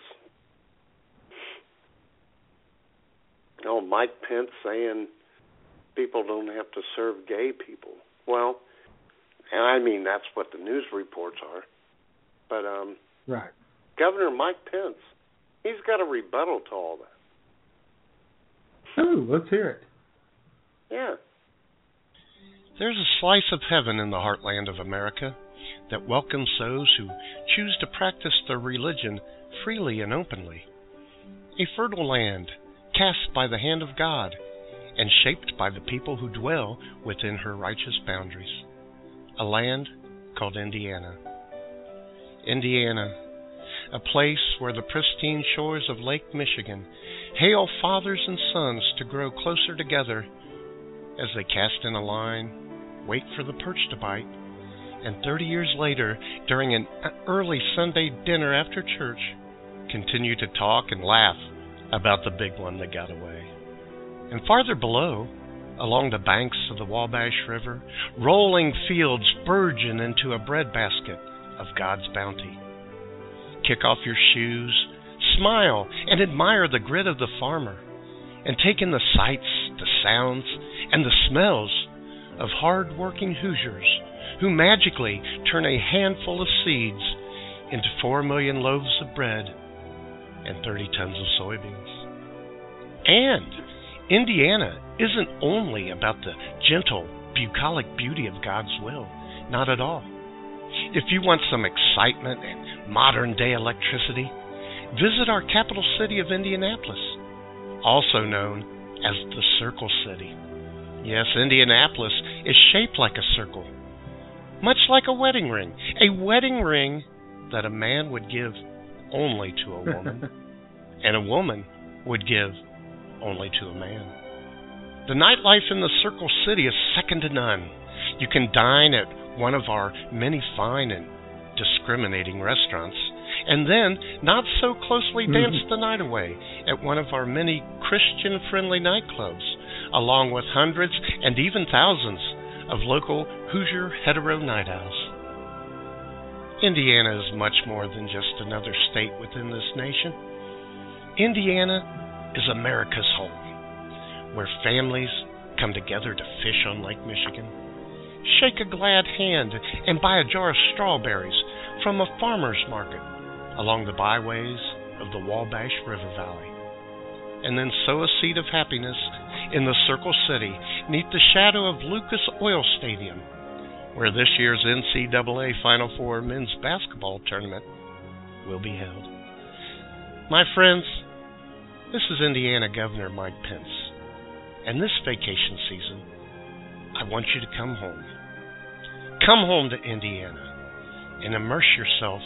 Oh, Mike Pence saying people don't have to serve gay people. Well, and I mean that's what the news reports are. But um Right. Governor Mike Pence, he's got a rebuttal to all that. Ooh, let's hear it. Yeah. There's a slice of heaven in the heartland of America that welcomes those who choose to practice their religion freely and openly. A fertile land cast by the hand of God and shaped by the people who dwell within her righteous boundaries. A land called Indiana. Indiana, a place where the pristine shores of Lake Michigan hail fathers and sons to grow closer together as they cast in a line, wait for the perch to bite, and 30 years later, during an early Sunday dinner after church, continue to talk and laugh about the big one that got away. And farther below, along the banks of the Wabash River, rolling fields burgeon into a breadbasket of God's bounty. Kick off your shoes, smile, and admire the grit of the farmer, and take in the sights, the sounds, and the smells of hard working Hoosiers who magically turn a handful of seeds into four million loaves of bread and 30 tons of soybeans. And Indiana isn't only about the gentle, bucolic beauty of God's will. Not at all. If you want some excitement and modern day electricity, visit our capital city of Indianapolis, also known as the Circle City. Yes, Indianapolis is shaped like a circle, much like a wedding ring. A wedding ring that a man would give only to a woman, [LAUGHS] and a woman would give only to a man. The nightlife in the Circle City is second to none. You can dine at one of our many fine and discriminating restaurants, and then not so closely mm-hmm. dance the night away at one of our many Christian friendly nightclubs, along with hundreds and even thousands of local Hoosier hetero night owls. Indiana is much more than just another state within this nation. Indiana is America's home, where families come together to fish on Lake Michigan, shake a glad hand, and buy a jar of strawberries from a farmer's market along the byways of the Wabash River Valley, and then sow a seed of happiness in the Circle City neath the shadow of Lucas Oil Stadium, where this year's NCAA Final Four men's basketball tournament will be held. My friends, this is Indiana Governor Mike Pence, and this vacation season, I want you to come home. Come home to Indiana and immerse yourself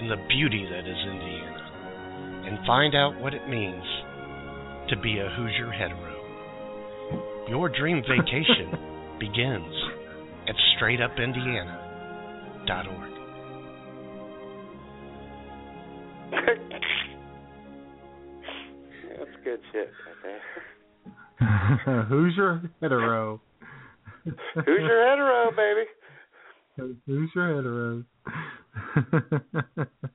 in the beauty that is Indiana and find out what it means to be a Hoosier hetero. Your dream vacation [LAUGHS] begins at straightupindiana.org. That's good shit right [LAUGHS] there. Hoosier hetero. Hoosier hetero, baby. Hoosier hetero. [LAUGHS]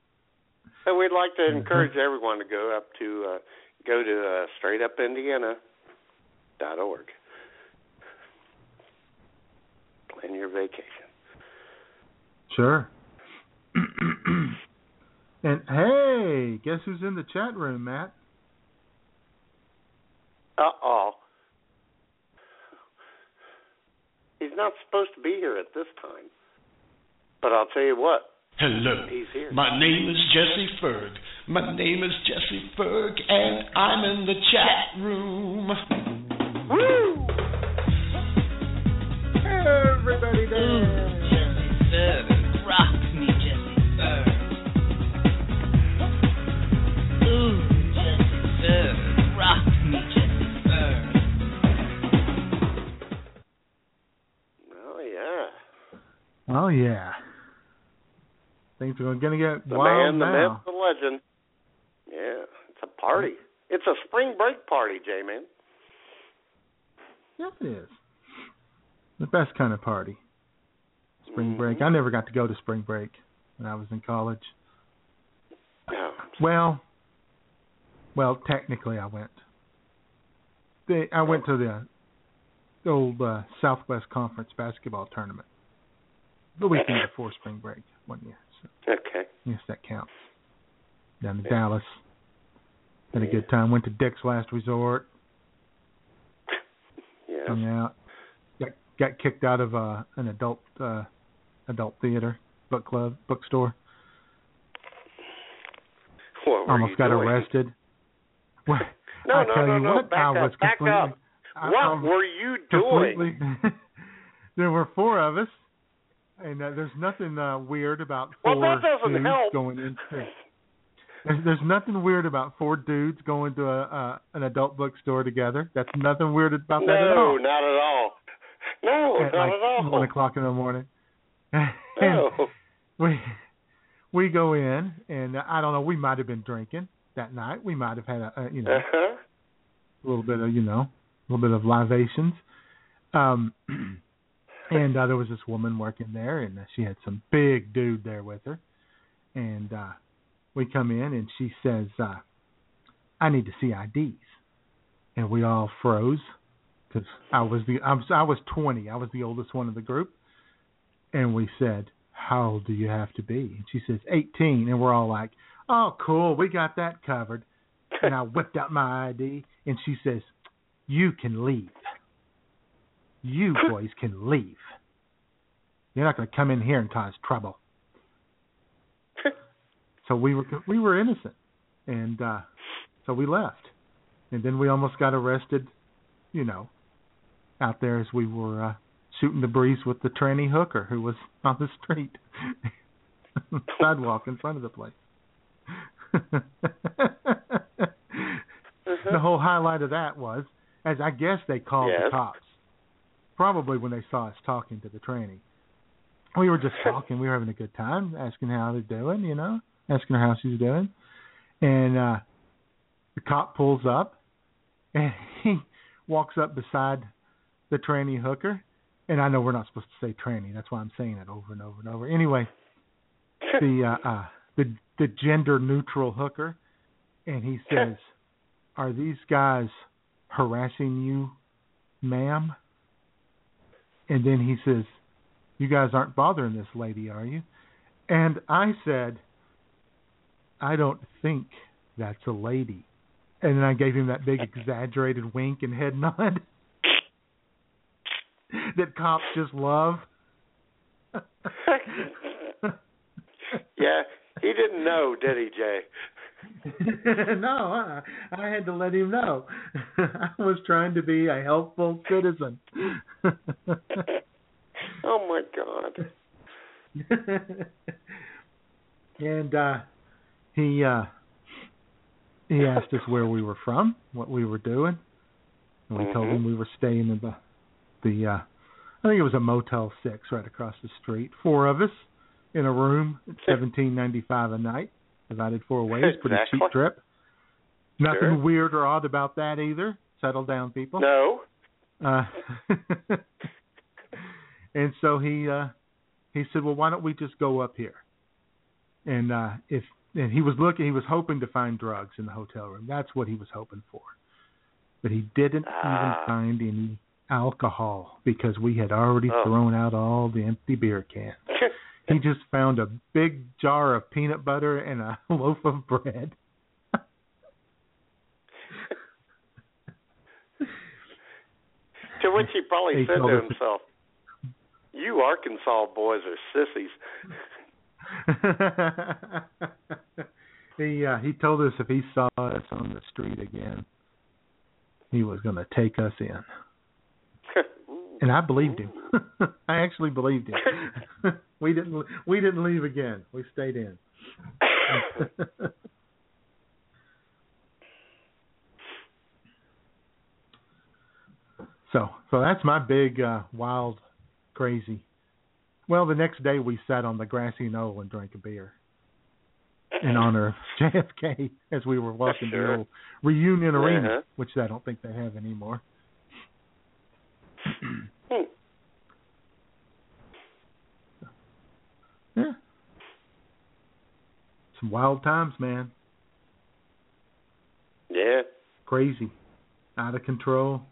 And we'd like to encourage everyone to go up to uh, go to uh, straightupindiana.org. Plan your vacation. Sure. [CLEARS THROAT] and hey, guess who's in the chat room, Matt? Uh oh. He's not supposed to be here at this time. But I'll tell you what. Hello. He's here. My name is Jesse Ferg. My name is Jesse Ferg, and I'm in the chat room. Woo! Everybody Jesse Ferg, rock me, Jesse Ferg. Ooh, Jesse Ferg, rock me, Jesse Ferg. Oh yeah. Oh yeah. Things are going to get The wild man, the now. myth, the legend. Yeah, it's a party. It's a spring break party, J man. Yes, it is. The best kind of party. Spring Mm-hmm. break. I never got to go to spring break when I was in college. Well, well, technically I went. They, I went to the, the old uh, Southwest Conference basketball tournament the weekend [LAUGHS] before spring break one year. Okay. yes, that counts. Down to Dallas. Had a good time. Went to Dick's Last Resort. [LAUGHS] Yeah. hung out. Got got kicked out of uh, an adult uh, adult theater, book club, bookstore. What Almost got doing? arrested. [LAUGHS] Well, No, I no, tell no, you no. what, Back I up, was back up. What I were you doing? [LAUGHS] there were four of us, and uh, there's nothing uh, weird about Well, four doesn't dudes help. going into. There's, there's nothing weird about four dudes going to a uh, an adult bookstore together. That's nothing weird about that at all. No, not at all. No, at not like at all. one o'clock in the morning. No. [LAUGHS] we we go in, and I don't know. We might have been drinking that night. We might have had a, a you know Uh-huh. a little bit of you know a little bit of libations. Um, [CLEARS THROAT] and uh, there was this woman working there, and she had some big dude there with her, and uh, we come in, and she says, uh, "I need to see IDs," and we all froze because I was the I was I was 20. I was the oldest one of the group, and we said, "How old do you have to be?" And she says, "18," and we're all like, "Oh, cool, we got that covered." And I whipped out my ID, and she says, "You can leave." You boys can leave. You're not going to come in here and cause trouble. [LAUGHS] so we were we were innocent, and uh, so we left, and then we almost got arrested, you know, out there as we were uh, shooting the breeze with the tranny hooker who was on the street [LAUGHS] sidewalk in front of the place. [LAUGHS] The whole highlight of that was, as I guess they called Yes. the cops, probably when they saw us talking to the tranny. We were just [LAUGHS] talking. We were having a good time, asking how they're doing, you know, asking her how she's doing. And uh the cop pulls up, and [LAUGHS] he walks up beside the tranny hooker. And I know we're not supposed to say tranny. That's why I'm saying it over and over and over. Anyway, [LAUGHS] the uh, uh the the gender neutral hooker, and he says, "Are these guys harassing you, ma'am?" And then he says, "You guys aren't bothering this lady, are you?" And I said, "I don't think that's a lady." And then I gave him that big exaggerated [LAUGHS] wink and head nod [LAUGHS] that cops just love. [LAUGHS] yeah, he didn't know, did he, Jay? [LAUGHS] no, I, I had to let him know. [LAUGHS] I was trying to be a helpful citizen. [LAUGHS] Oh my God. and uh he uh he asked us where we were from, what we were doing. And we told him we were staying in the the uh I think it was a Motel Six right across the street. Four of us in a room at seventeen ninety five a night, divided four [LAUGHS] ways, pretty Exactly. cheap trip. Nothing Sure. weird or odd about that either. Settle down people. No. Uh, [LAUGHS] and so he uh he said, "Well, why don't we just go up here?" And uh if and he was looking, he was hoping to find drugs in the hotel room. That's what he was hoping for. But he didn't Ah. even find any alcohol because we had already Oh. thrown out all the empty beer cans. [LAUGHS] He just found a big jar of peanut butter and a [LAUGHS] loaf of bread. To which he probably said to himself, "You Arkansas boys are sissies." [LAUGHS] he uh, he told us if he saw us on the street again, he was going to take us in, [LAUGHS] and I believed him. I actually believed him. We didn't we didn't leave again. We stayed in. [LAUGHS] so so that's my big uh, wild crazy. Well, the next day we sat on the grassy knoll and drank a beer in honor of [LAUGHS] JFK as we were walking Sure. the old reunion arena, Uh-huh. which I don't think they have anymore. [CLEARS THROAT] Hmm. Yeah. Some wild times, man. Yeah. Crazy. Out of control.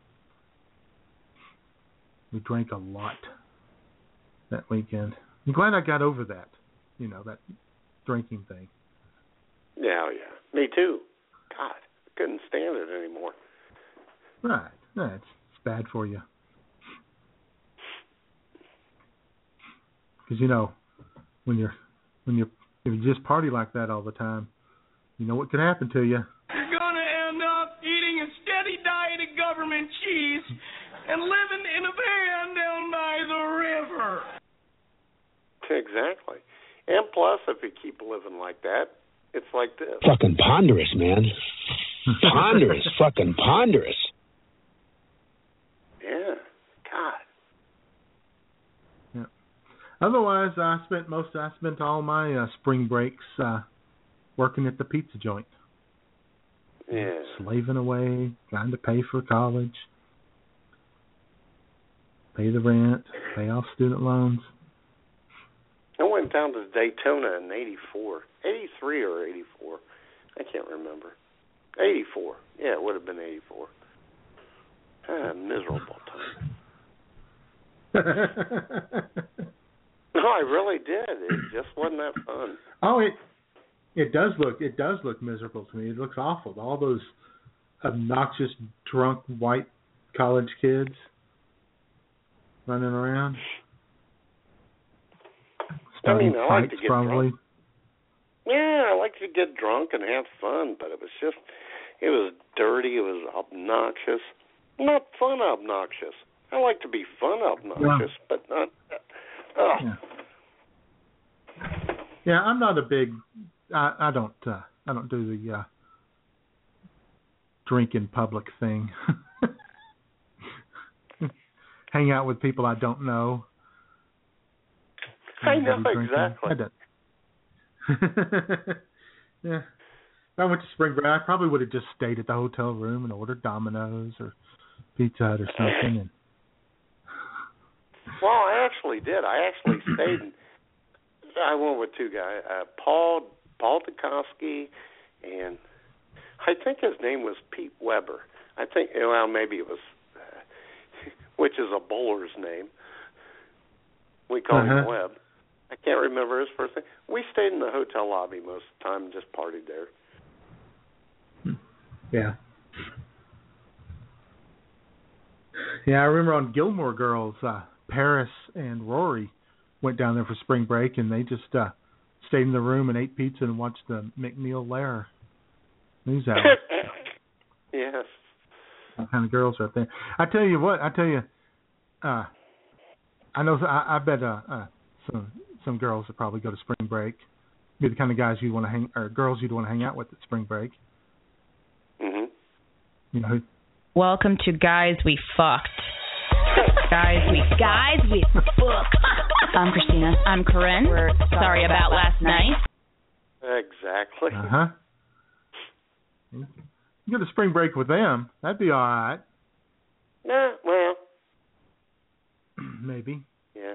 We drank a lot that weekend. I'm glad I got over that. You know, that drinking thing. Yeah, oh, yeah. Me too. God, couldn't stand it anymore. Right. Yeah, it's, it's bad for you. Because you know, when you're when you're if you just party like that all the time, you know what could happen to you. You're gonna end up eating a steady diet of government cheese and living in a van down by the river. Exactly. And plus, if you keep living like that, it's like this. Fucking ponderous, man. ponderous, [LAUGHS] fucking ponderous. Yeah. God. Otherwise, I spent most I spent all my uh, spring breaks uh working at the pizza joint, Yeah. slaving away, trying to pay for college, pay the rent, pay off student loans. I went down to Daytona in '84, '83 or '84. I can't remember. '84. Yeah, it would have been '84. Ah, miserable time. [LAUGHS] No, I really did. It just wasn't that fun. oh, it it does look it does look miserable to me. It looks awful. All those obnoxious drunk white college kids. running around. I mean, I like fights, to get probably. drunk. Yeah, I like to get drunk and have fun, but it was just, it was dirty. It was obnoxious. Not fun obnoxious. I like to be fun obnoxious, but not. Uh, Yeah. Yeah, I'm not a big. I I don't. uh I don't do the uh drink in public thing. [LAUGHS] Hang out with people I don't know. I know exactly. I don't. [LAUGHS] yeah. If I went to spring break, I probably would have just stayed at the hotel room and ordered Domino's or Pizza Hut or something. And Well, I actually did. I actually [CLEARS THROAT] stayed. In, I went with two guys, uh, Paul Paul Dukoski, and I think his name was Pete Weber. I think well maybe it was, uh, [LAUGHS] which is a bowler's name. We call him Uh-huh. Webb. I can't remember his first name. We stayed in the hotel lobby most of the time and just partied there. Yeah. Yeah, I remember on Gilmore Girls, uh Paris and Rory went down there for spring break and they just uh stayed in the room and ate pizza and watched the MacNeil Lehrer news hour. [LAUGHS] yes. What kind of girls right there. I tell you what, I tell you, uh I know I, I bet uh, uh some some girls would probably go to spring break be the kind of guys you'd want to hang or girls you'd want to hang out with at spring break. Mhm. You know, who- Welcome to Guys We Fucked. Guys We Guys We Fucked. I'm Krystyna. I'm Corinne. We're sorry about last night. Exactly. Uh huh. You go to spring break with them. That'd be all right. Nah, well, Maybe. yeah,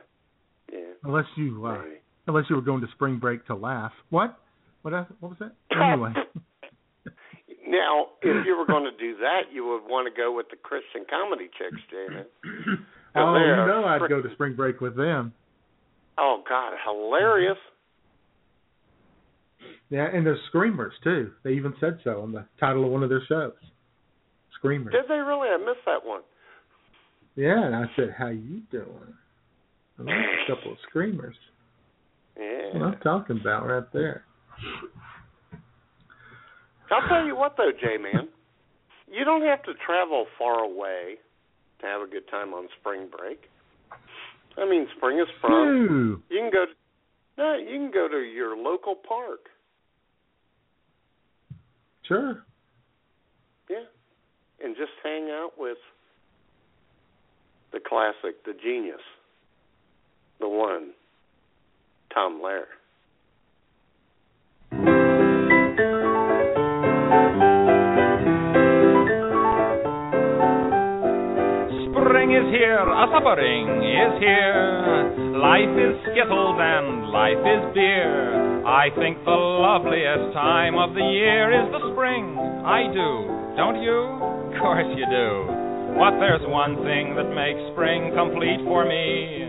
yeah. Unless you uh, unless you were going to spring break to laugh. What? What? What was that? Anyway. [LAUGHS] [LAUGHS] Now, if you were going to do that, you would want to go with the Christian comedy chicks, Janet. [CLEARS THROAT] oh, you know I'd go to spring break with them. Oh God, hilarious! Mm-hmm. Yeah, and they're screamers too. They even said so on the title of one of their shows. Screamers. Did they really? I missed that one. Yeah, and I said, "How you doing?" And that's a couple of screamers. Yeah. What I'm talking about right there. I'll tell you what, though, J Man, [LAUGHS] you don't have to travel far away to have a good time on spring break. I mean, spring is sprung. Ooh. You can go. To, no, you can go to your local park. Sure. Yeah, and just hang out with the classic, the genius, the one, Tom Lehrer. Is here, a suppering is here. Life is skittles and life is beer. I think the loveliest time of the year is the spring. I do, don't you? Of course you do. But there's one thing that makes spring complete for me,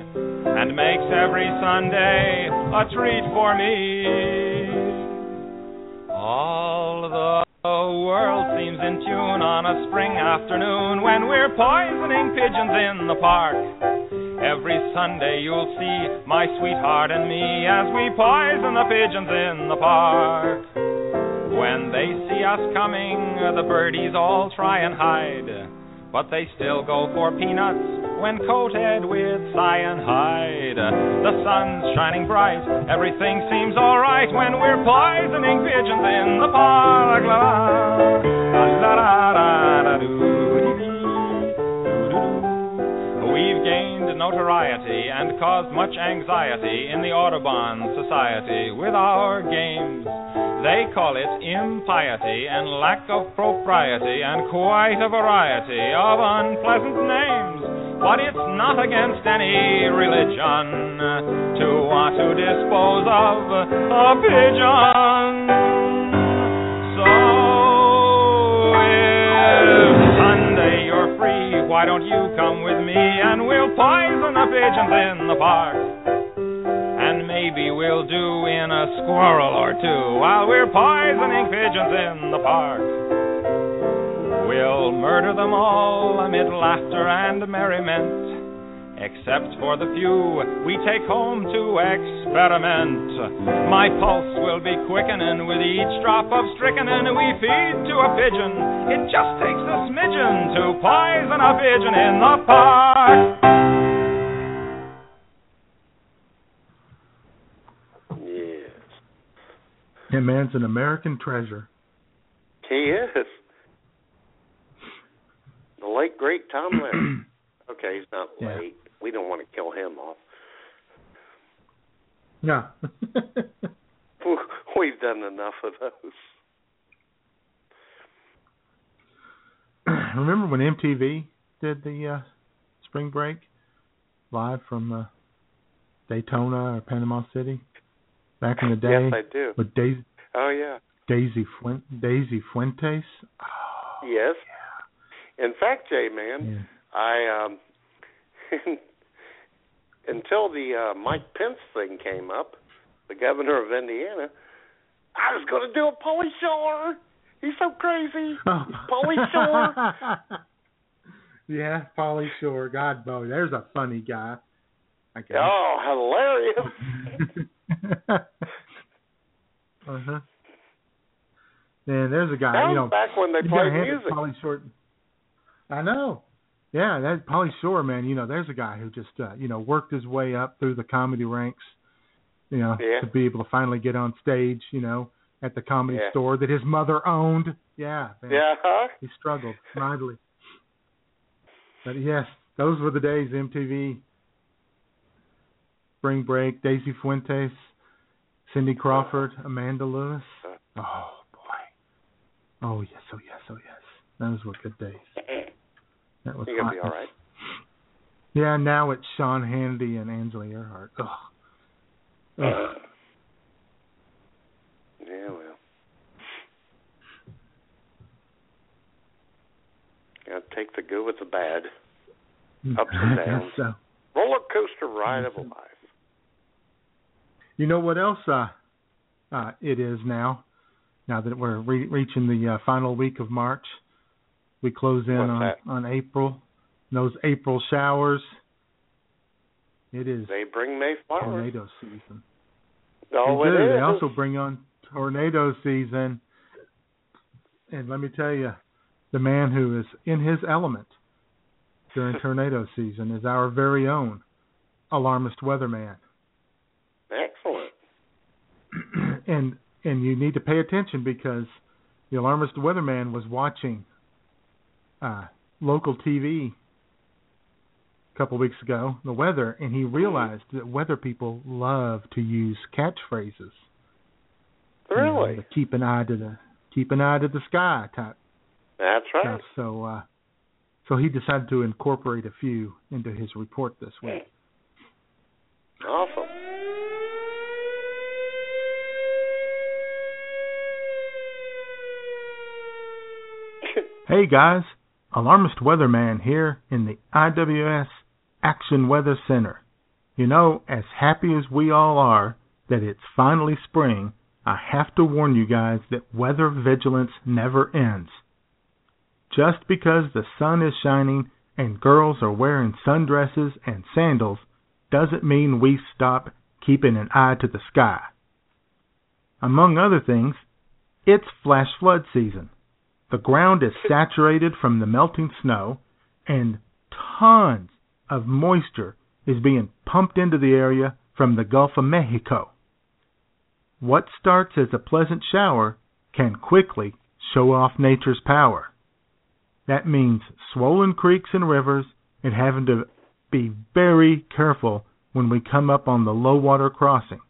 and makes every Sunday a treat for me. All the world seems in tune on a spring afternoon when we're poisoning pigeons in the park. Every Sunday you'll see my sweetheart and me as we poison the pigeons in the park. When they see us coming, the birdies all try and hide, but they still go for peanuts when coated with cyanide. The sun's shining bright, everything seems alright when we're poisoning pigeons in the park. La la la la la notoriety and caused much anxiety in the Audubon Society with our games. They call it impiety and lack of propriety and quite a variety of unpleasant names. But it's not against any religion to want to dispose of a pigeon. So free, why don't you come with me and we'll poison the pigeons in the park? And maybe we'll do in a squirrel or two while we're poisoning pigeons in the park. We'll murder them all amid laughter and merriment. Except for the few we take home to experiment. My pulse will be quickening with each drop of strychnine we feed to a pigeon. It just takes a smidgen to poison a pigeon in the park. Yes. That man's an American treasure. He is. The late great Tom Lehrer. [CLEARS THROAT] okay, he's not Yeah. late. We don't want to kill him off. Yeah. [LAUGHS] We've done enough of those. [CLEARS THROAT] Remember when MTV did the uh, spring break live from uh, Daytona or Panama City back in the day? Yes, I do. With Daisy Oh yeah. Daisy Fuen- Daisy Fuentes. yes. [SIGHS] In fact, Jay, man, I um [LAUGHS] until the uh, Mike Pence thing came up, the governor of Indiana, I was going to do a Pauly Shore. He's so crazy. [LAUGHS] Pauly Shore. [LAUGHS] yeah, Pauly Shore. God, boy, there's a funny guy. I guess. Oh, hilarious. [LAUGHS] uh huh. And there's a guy, That you was know, back when they played music. to Pauly I know. Yeah, that Pauly Shore man. You know, there's a guy who just uh, you know worked his way up through the comedy ranks. You know, Yeah. to be able to finally get on stage. You know, at the comedy Yeah. store that his mother owned. Yeah. Man. Yeah, huh? He struggled mightily. But yes, those were the days. MTV, Spring Break, Daisy Fuentes, Cindy Crawford, Amanda Lewis. Oh boy. Oh yes, oh yes, oh yes. Those were good days. [LAUGHS] That was You're gonna be all right. Yeah, now it's Sean Hannity and Angela Earhardt. Ugh. Ugh. Yeah, well. Gotta take the good with the bad. Ups and [LAUGHS] downs. so. Roller coaster ride of a life. You know what else uh, uh, it is now? Now that we're re- reaching the uh, final week of March, we close in on on April. Those April showers. It is They bring May flowers. tornado season. Oh, they. They also bring on tornado season. And let me tell you, the man who is in his element during [LAUGHS] tornado season is our very own alarmist weatherman. Excellent. [CLEARS THROAT] and and you need to pay attention because the alarmist weatherman was watching uh, local TV a couple weeks ago, the weather, and he realized that weather people love to use catchphrases. You know, Really? keep an eye to the keep an eye to the sky type That's right. stuff. So uh, so he decided to incorporate a few into his report this week. Awesome. Hey guys, Alarmist Weatherman here in the IWS Action Weather Center. You know, as happy as we all are that it's finally spring, I have to warn you guys that weather vigilance never ends. Just because the sun is shining and girls are wearing sundresses and sandals doesn't mean we stop keeping an eye to the sky. Among other things, it's flash flood season. The ground is saturated from the melting snow, and tons of moisture is being pumped into the area from the Gulf of Mexico. What starts as a pleasant shower can quickly show off nature's power. That means swollen creeks and rivers and having to be very careful when we come up on the low water crossing.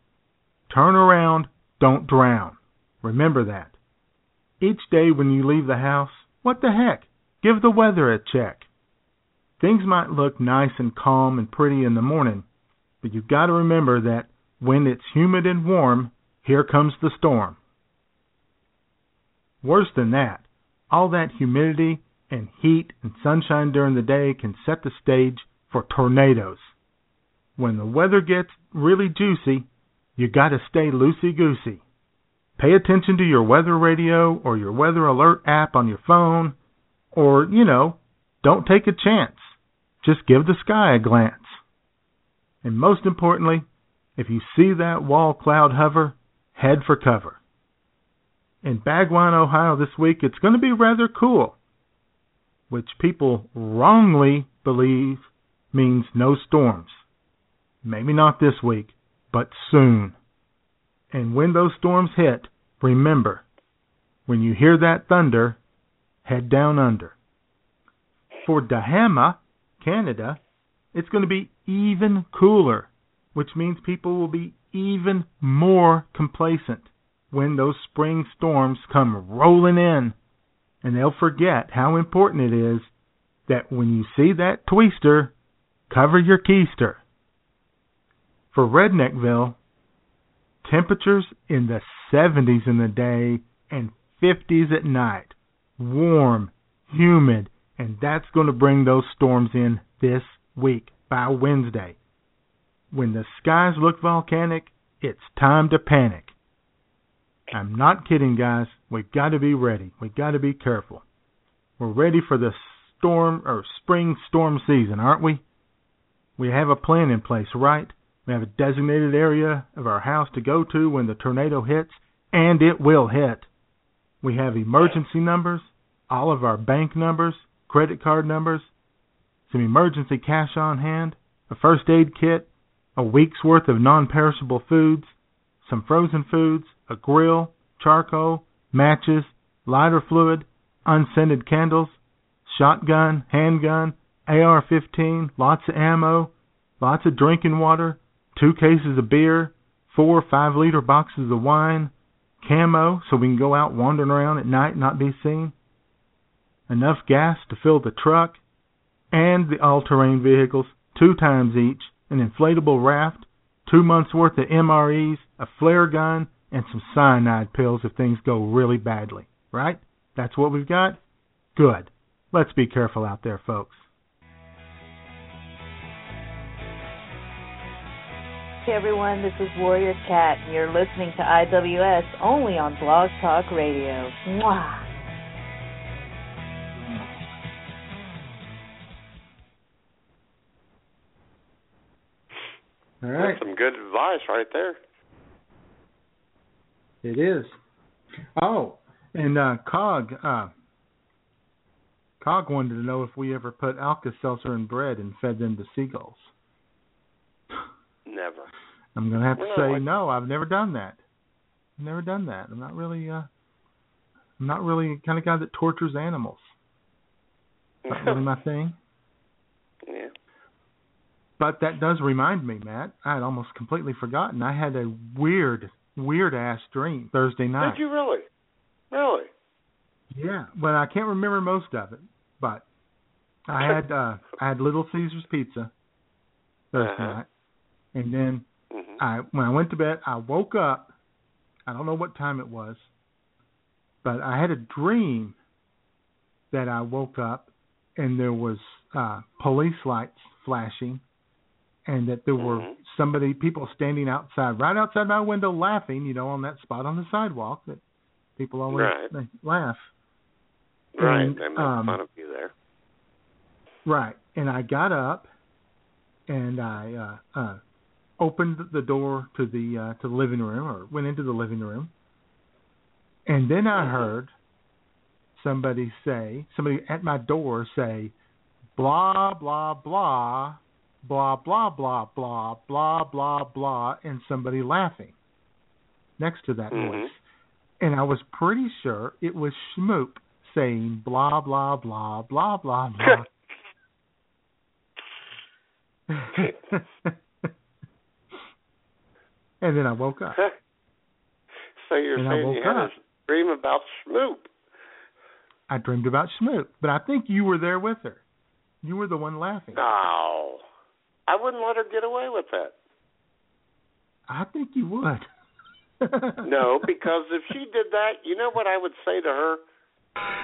Turn around, don't drown. Remember that. Each day when you leave the house, what the heck? Give the weather a check. Things might look nice and calm and pretty in the morning, but you've got to remember that when it's humid and warm, here comes the storm. Worse than that, all that humidity and heat and sunshine during the day can set the stage for tornadoes. When the weather gets really juicy, you got to stay loosey goosey. Pay attention to your weather radio or your weather alert app on your phone, or, you know, don't take a chance. Just give the sky a glance. And most importantly, if you see that wall cloud hover, head for cover. In Bagwine, Ohio this week, it's going to be rather cool, which people wrongly believe means no storms. Maybe not this week, but soon. And when those storms hit, remember, when you hear that thunder, head down under. For Dahama, Canada, it's going to be even cooler, which means people will be even more complacent when those spring storms come rolling in. And they'll forget how important it is that when you see that twister, cover your keister. For Redneckville, temperatures in the 70s in the day and 50s at night. Warm, humid, and that's going to bring those storms in this week by Wednesday. When the skies look volcanic, it's time to panic. I'm not kidding, guys. We've got to be ready. We've got to be careful. We're ready for the storm or spring storm season, aren't we? We have a plan in place, right? We have a designated area of our house to go to when the tornado hits, and it will hit. We have emergency numbers, all of our bank numbers, credit card numbers, some emergency cash on hand, a first aid kit, a week's worth of non perishable foods, some frozen foods, a grill, charcoal, matches, lighter fluid, unscented candles, shotgun, handgun, AR 15, lots of ammo, lots of drinking water, two cases of beer, four or five liter boxes of wine, camo so we can go out wandering around at night and not be seen, enough gas to fill the truck, and the all terrain vehicles, two times each, an inflatable raft, two months worth of MREs, a flare gun, and some cyanide pills if things go really badly. Right? That's what we've got? Good. Let's be careful out there, folks. Hey everyone, this is Warrior Cat, and you're listening to IWS only on Blog Talk Radio. Mwah! All right. That's some good advice right there. It is. Oh, and uh, Cog, uh, Cog wanted to know if we ever put Alka-Seltzer in bread and fed them to seagulls. Never. I'm gonna have to say I- no. I've never done that. I've never done that. I'm not really. Uh, I'm not really the kind of guy that tortures animals. [LAUGHS] Not really my thing. Yeah. But that does remind me, Matt. I had almost completely forgotten. I had a weird, weird ass dream Thursday night. Did you really? Really? Yeah, well, I can't remember most of it, but I had [LAUGHS] uh I had Little Caesars pizza Thursday Uh-huh. night, and then Mhm. I when I went to bed, I woke up. I don't know what time it was, but I had a dream that I woke up and there was uh police lights flashing, and that there were Mhm. somebody people standing outside, right outside my window, laughing. You know, on that spot on the sidewalk that people always Right. they laugh. Right. And, they make um, fun of you there. Right. And I got up and I uh uh opened the door to the uh to the living room or went into the living room. And then I heard somebody say, somebody at my door say blah blah blah blah blah blah blah blah blah blah and somebody laughing next to that Mhm. voice. And I was pretty sure it was Schmoop saying blah blah blah blah blah blah. And then I woke up. [LAUGHS] so you're And saying you had up. a dream about Schmoop? I dreamed about Schmoop, but I think you were there with her. You were the one laughing. No. I wouldn't let her get away with that. I think you would. [LAUGHS] No, because if she did that, you know what I would say to her?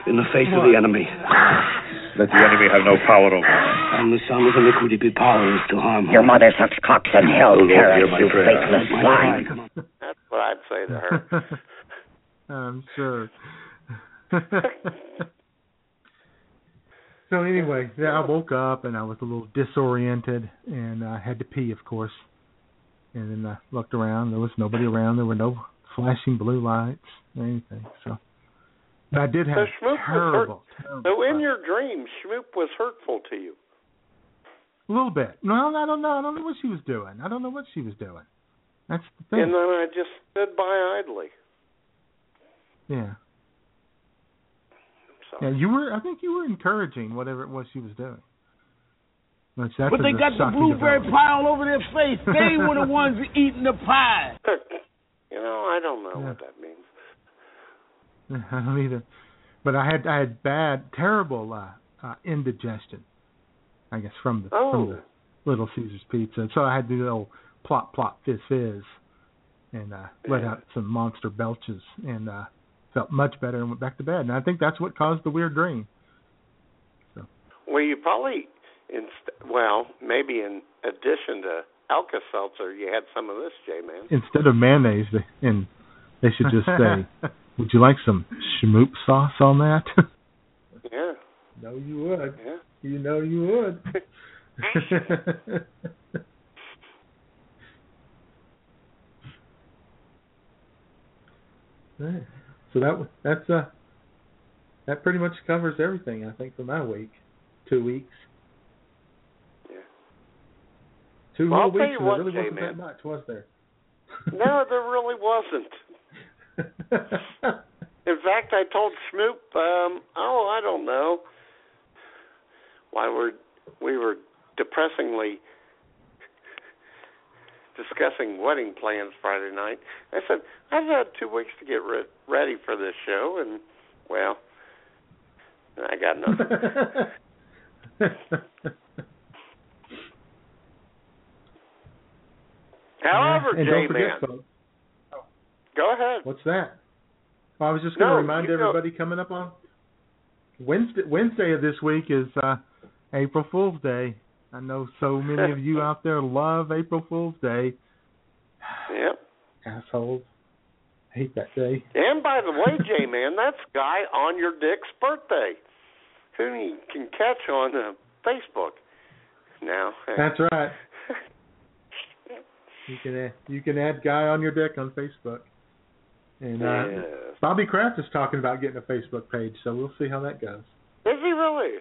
In the face of the enemy. [LAUGHS] Let the enemy have no power over us. And the son of iniquity be powerless to harm Your mother sucks cocks in hell, Oh, Lord, Terrence, hear you prayer. faithless swine. That's what I'd say to her. [LAUGHS] I'm sure. [LAUGHS] So anyway, yeah, I woke up and I was a little disoriented and I had to pee, of course. And then I looked around. There was nobody around. There were no flashing blue lights or anything. So but I did have so Schmoop terrible, was hurt. terrible. So in your dream, Schmoop was hurtful to you. A little bit. No, I don't know. I don't know what she was doing. I don't know what she was doing. That's the thing. And then I just stood by idly. Yeah. So. Yeah, you were. I think you were encouraging whatever it was she was doing. Which but they a got the blueberry development. pie all over their face. They were the [LAUGHS] ones eating the pie. [LAUGHS] You know, I don't know Yeah. what that means. [LAUGHS] I don't either. But I had I had bad, terrible uh, uh, indigestion. I guess from the Oh. from the Little Caesars pizza. So I had to do the old plop plop fizz fizz, and uh, let out some monster belches, and uh, felt much better and went back to bed. And I think that's what caused the weird dream. So. Well, you probably, inst- well, maybe in addition to Alka Seltzer, you had some of this, J Man. Instead of mayonnaise, they, and they should just [LAUGHS] say, "Would you like some schmoop sauce on that?" [LAUGHS] Yeah, no, you would. yeah. You know you would. [LAUGHS] [LAUGHS] Right. So that that's uh that pretty much covers everything I think for my week. Two weeks. Yeah. Two Well, whole I'll tell weeks. you and what, there really wasn't J-Man. that much, was there? No, there really wasn't. [LAUGHS] In fact, I told Schmoop, um, oh, I don't know, why we're we were depressingly discussing wedding plans Friday night. I said I've had two weeks to get re- ready for this show, and well, I got nothing. [LAUGHS] However, J Man, go ahead. what's that? Well, I was just going to No, remind everybody coming up on Wednesday. Wednesday of this week is uh, April Fool's Day. I know so many of you out there love April Fool's Day. Yep. Assholes. Hate that day. And by the way, J Man, that's Guy on your dick's birthday, who you can catch on uh, Facebook. Now, That's right. [LAUGHS] You can add, you can add Guy on your dick on Facebook. And uh, Yes. Bobby Kraft is talking about getting a Facebook page, so we'll see how that goes. Is he really?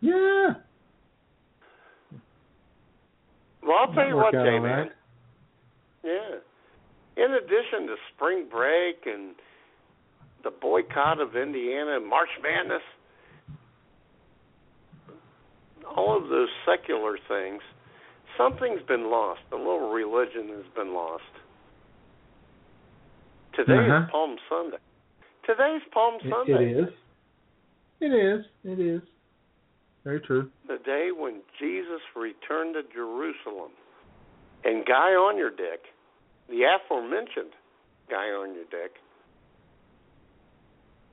Yeah. Well, I'll tell you what, out Man. Yeah. In addition to spring break and the boycott of Indiana and March Madness, all of those secular things, something's been lost. A little religion has been lost. Today Uh-huh. is Palm Sunday. Today's Palm It- Sunday. it is. It is. It is. Very true. the day when Jesus returned to Jerusalem. And Guy on your dick, the aforementioned Guy on your dick,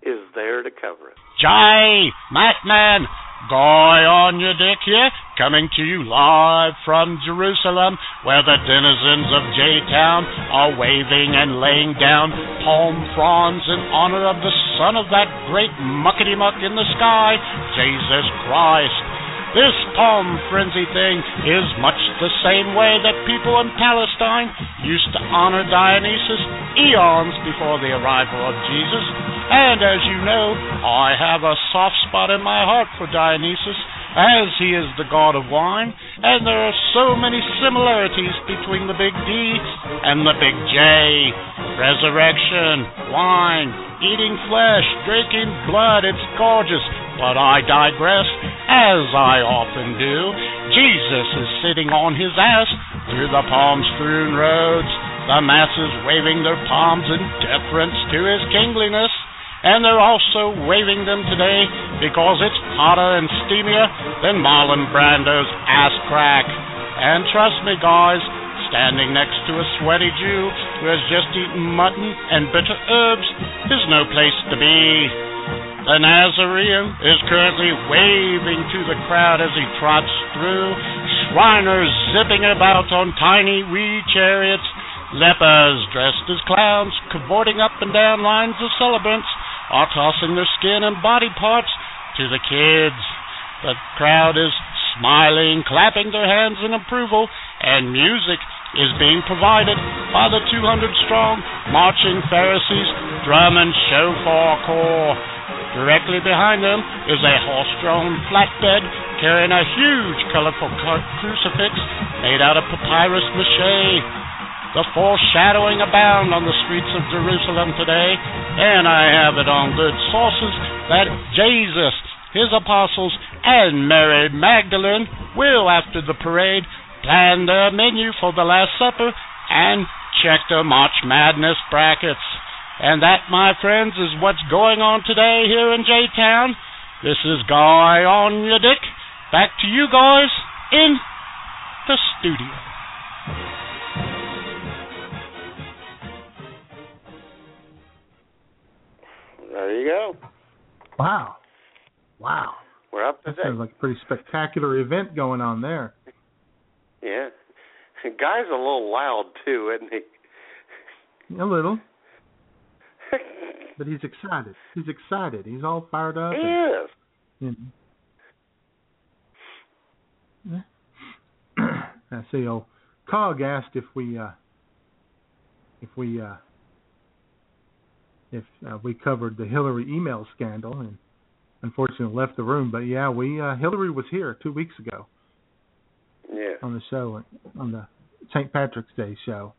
is there to cover it. Jay, Matman, Guy on your dick here, coming to you live from Jerusalem, where the denizens of J-Town are waving and laying down palm fronds in honor of the son of that great muckety-muck in the sky, Jesus Christ. This palm frenzy thing is much the same way that people in Palestine used to honor Dionysus eons before the arrival of Jesus. And as you know, I have a soft spot in my heart for Dionysus, as he is the god of wine, and there are so many similarities between the big D and the big J. Resurrection, wine, eating flesh, drinking blood, it's gorgeous. But I digress, as I often do. Jesus is sitting on his ass through the palm strewn roads, the masses waving their palms in deference to his kingliness. And they're also waving them today because it's hotter and steamier than Marlon Brando's ass crack. And trust me, guys, standing next to a sweaty Jew who has just eaten mutton and bitter herbs is no place to be. The Nazarene is currently waving to the crowd as he trots through, Shriners zipping about on tiny wee chariots, lepers dressed as clowns cavorting up and down lines of celebrants are tossing their skin and body parts to the kids. The crowd is smiling, clapping their hands in approval, and music is being provided by the 200 strong marching Pharisees drum and shofar corps. Directly behind them is a horse-drawn flatbed carrying a huge colorful crucifix made out of papyrus mache. The foreshadowing abound on the streets of Jerusalem today, and I have it on good sources that Jesus, his apostles, and Mary Magdalene will, after the parade, plan their menu for the Last Supper and check their March Madness brackets. And that, my friends, is what's going on today here in J Town. This is Guy on your dick. Back to you guys in the studio. There you go. Wow. Wow. We're up to That sounds like a pretty spectacular event going on there. Yeah. [LAUGHS] The Guy's a little loud too, isn't he? A little. [LAUGHS] but he's excited. He's excited. He's all fired up. He and, is. you know. Yeah. [CLEARS THROAT] I see. Oh, Cog asked if we uh, if we uh, if uh, we covered the Hillary email scandal, and unfortunately left the room. But yeah, we uh, Hillary was here two weeks ago Yeah. on the show on the St. Patrick's Day show.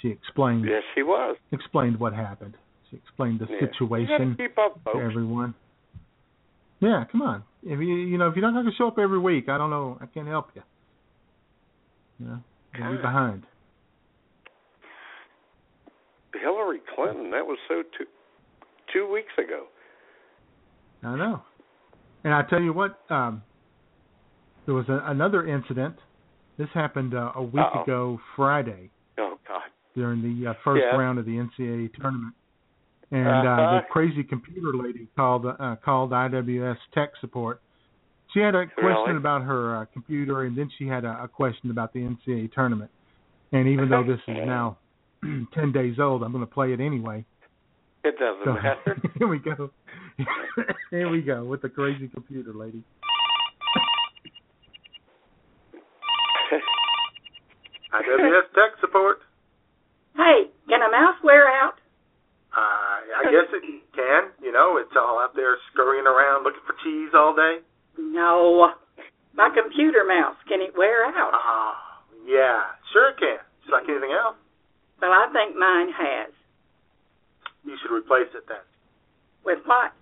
She explained Yes, she was. explained what happened. She explained the Yeah. Situation up, to everyone. Yeah, come on. If you you know if you're not going to show up every week, I don't know. I can't help you. You know, you'll be behind. Hillary Clinton. That was so two two weeks ago. I know. And I tell you what, um, there was a, another incident. This happened uh, a week Uh-oh. ago Friday Oh God. during the uh, first Yeah. round of the NCAA tournament. And uh, Uh-huh. the crazy computer lady called uh, called IWS tech support. She had a question Really? about her uh, computer, and then she had a, a question about the NCAA tournament. And even though this is now [CLEARS THROAT] ten days old, I'm going to play it anyway. It doesn't So matter. [LAUGHS] here we go. [LAUGHS] here we go with the crazy computer lady. IWS tech support. Hey, can a mouse wear out? Uh, I guess it can. You know, it's all out there scurrying around looking for cheese all day. No. My computer mouse, can it wear out? Ah, yeah, sure it can. Just like anything else. Well, I think mine has. You should replace it then. With what?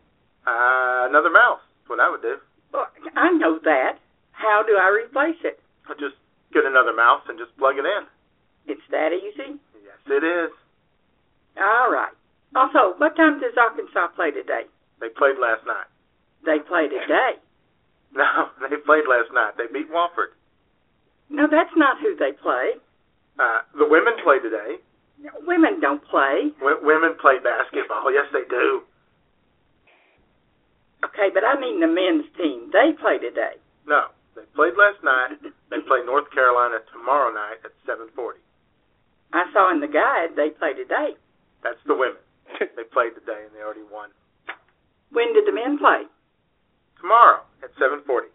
Uh, another mouse. That's what I would do. Well, I know that. How do I replace it? I'll just get another mouse and just plug it in. It's that easy? Yes, it is. All right. Also, what time does Arkansas play today? They played last night. They play today. [LAUGHS] No, they played last night. They beat Wofford. No, that's not who they play. Uh, the women play today. Women don't play. W- women play basketball. Yes, they do. Okay, but I mean the men's team. They play today. No, they played last night. They [LAUGHS] play North Carolina tomorrow night at 7:40. I saw in the guide they play today. That's the women. they played today and they already won. When did the men play? Tomorrow at 7:40.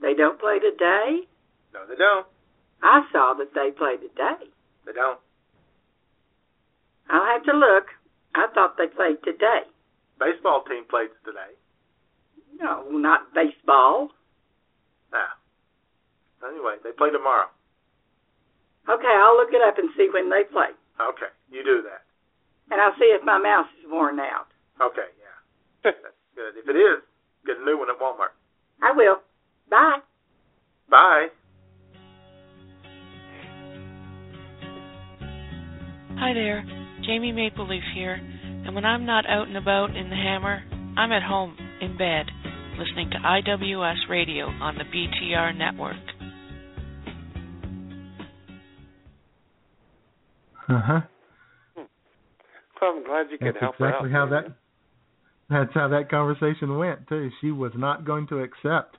They don't play today? No, they don't. I saw that they played today. They don't. I'll have to look. I thought they played today. Baseball team played today. No, not baseball. Ah. Anyway, they play tomorrow. Okay, I'll look it up and see when they play. Okay, you do that. And I'll see if my mouse is worn out. Okay, yeah. [LAUGHS] That's good. If it is, get a new one at Walmart. I will. Bye. Bye. Hi there, Jamie Maple Leaf here, and when I'm not out and about in the hammer, I'm at home, in bed, listening to IWS Radio on the BTR network. Uh huh. Well, I'm glad you could That's help her exactly out. how that. That's how that conversation went too. She was not going to accept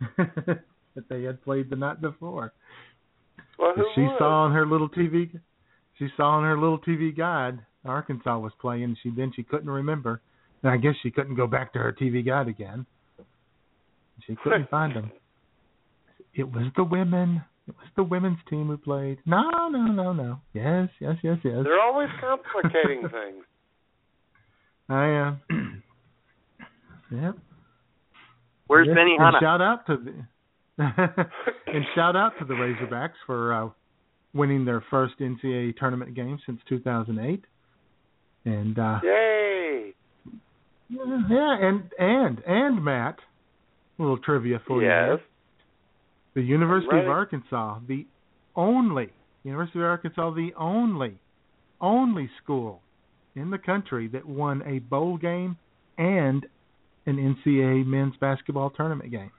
[LAUGHS] that they had played the night before. Well, who she would? saw on her little TV. She saw on her little TV guide Arkansas was playing. She then she couldn't remember, And I guess she couldn't go back to her TV guide again. She couldn't [LAUGHS] find them. It was the women. It was the women's team who played. No, no, no, no. Yes, yes, yes, yes. They're always complicating [LAUGHS] things. I am. [CLEARS THROAT] yep. Where's Yes, Benny Hanna? shout out to the [LAUGHS] and shout out to the Razorbacks for uh, winning their first NCAA tournament game since 2008. And uh, Yay! yeah, and and and Matt, a little trivia for you. Yes. The University of Arkansas, the only University of Arkansas, the only only school in the country that won a bowl game and an NCAA men's basketball tournament game.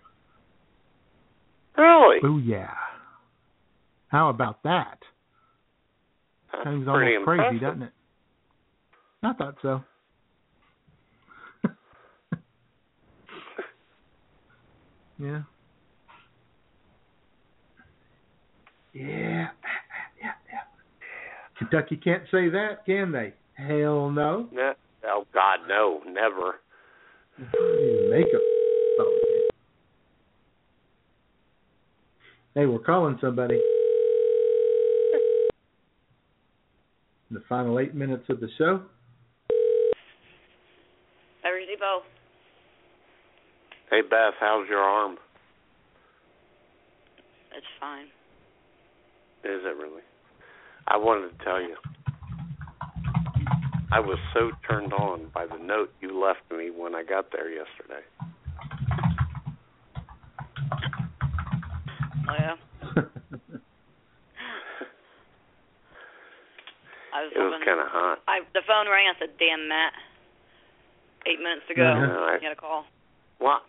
Really? Oh yeah. How about that? That's Sounds pretty almost crazy, impressive. doesn't it? I thought so. yeah. [LAUGHS] Yeah. Yeah, yeah. Kentucky can't say that, can they? Hell no. No. Oh God, no, never. Make up. Hey, we're calling somebody. The final eight minutes of the show. Every Depot. Hey Beth, how's your arm? It's fine. Is it really? I wanted to tell you. I was so turned on by the note you left me when I got there yesterday. Oh yeah. I was It was kind of hot. I the phone rang. I said, "Damn, Matt." Eight minutes ago, go. Uh-huh. You got a call. Well,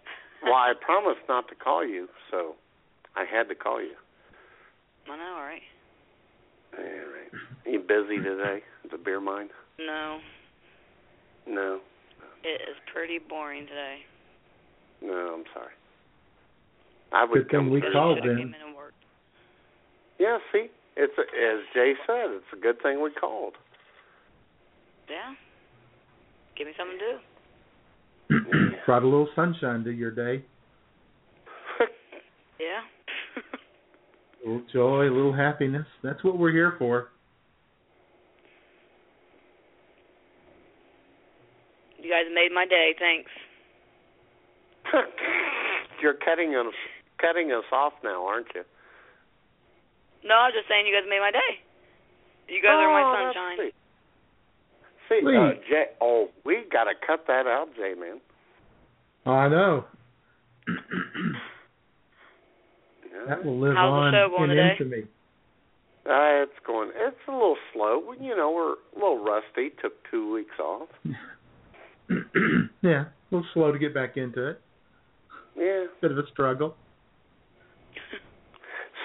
well, I promised not to call you, so I had to call you. I know, all right. All right. You busy today at the beer Mine? No, No. it is pretty boring today. No, I'm sorry. I would Good thing come we first. called Should've then. came in and worked. Yeah, see, it's a, as Jay said, it's a good thing we called. Yeah. Give me something to do. [CLEARS THROAT] Brought a little sunshine to your day. [LAUGHS] Yeah. [LAUGHS] A little joy, a little happiness. That's what we're here for. You guys made my day. Thanks. [LAUGHS] You're cutting us cutting us off now, aren't you? No, I was just saying you guys made my day. You guys are Oh, my that's sunshine. sweet. See, Sweet. uh, Jay. Oh, we got to cut that out, Jay, man. Oh, I know. Yeah. That will live How's the on show going in today? infamy. Uh, it's going. It's a little slow. You know, we're a little rusty. Took two weeks off. [CLEARS THROAT] yeah, a little slow to get back into it. Yeah. Bit of a struggle.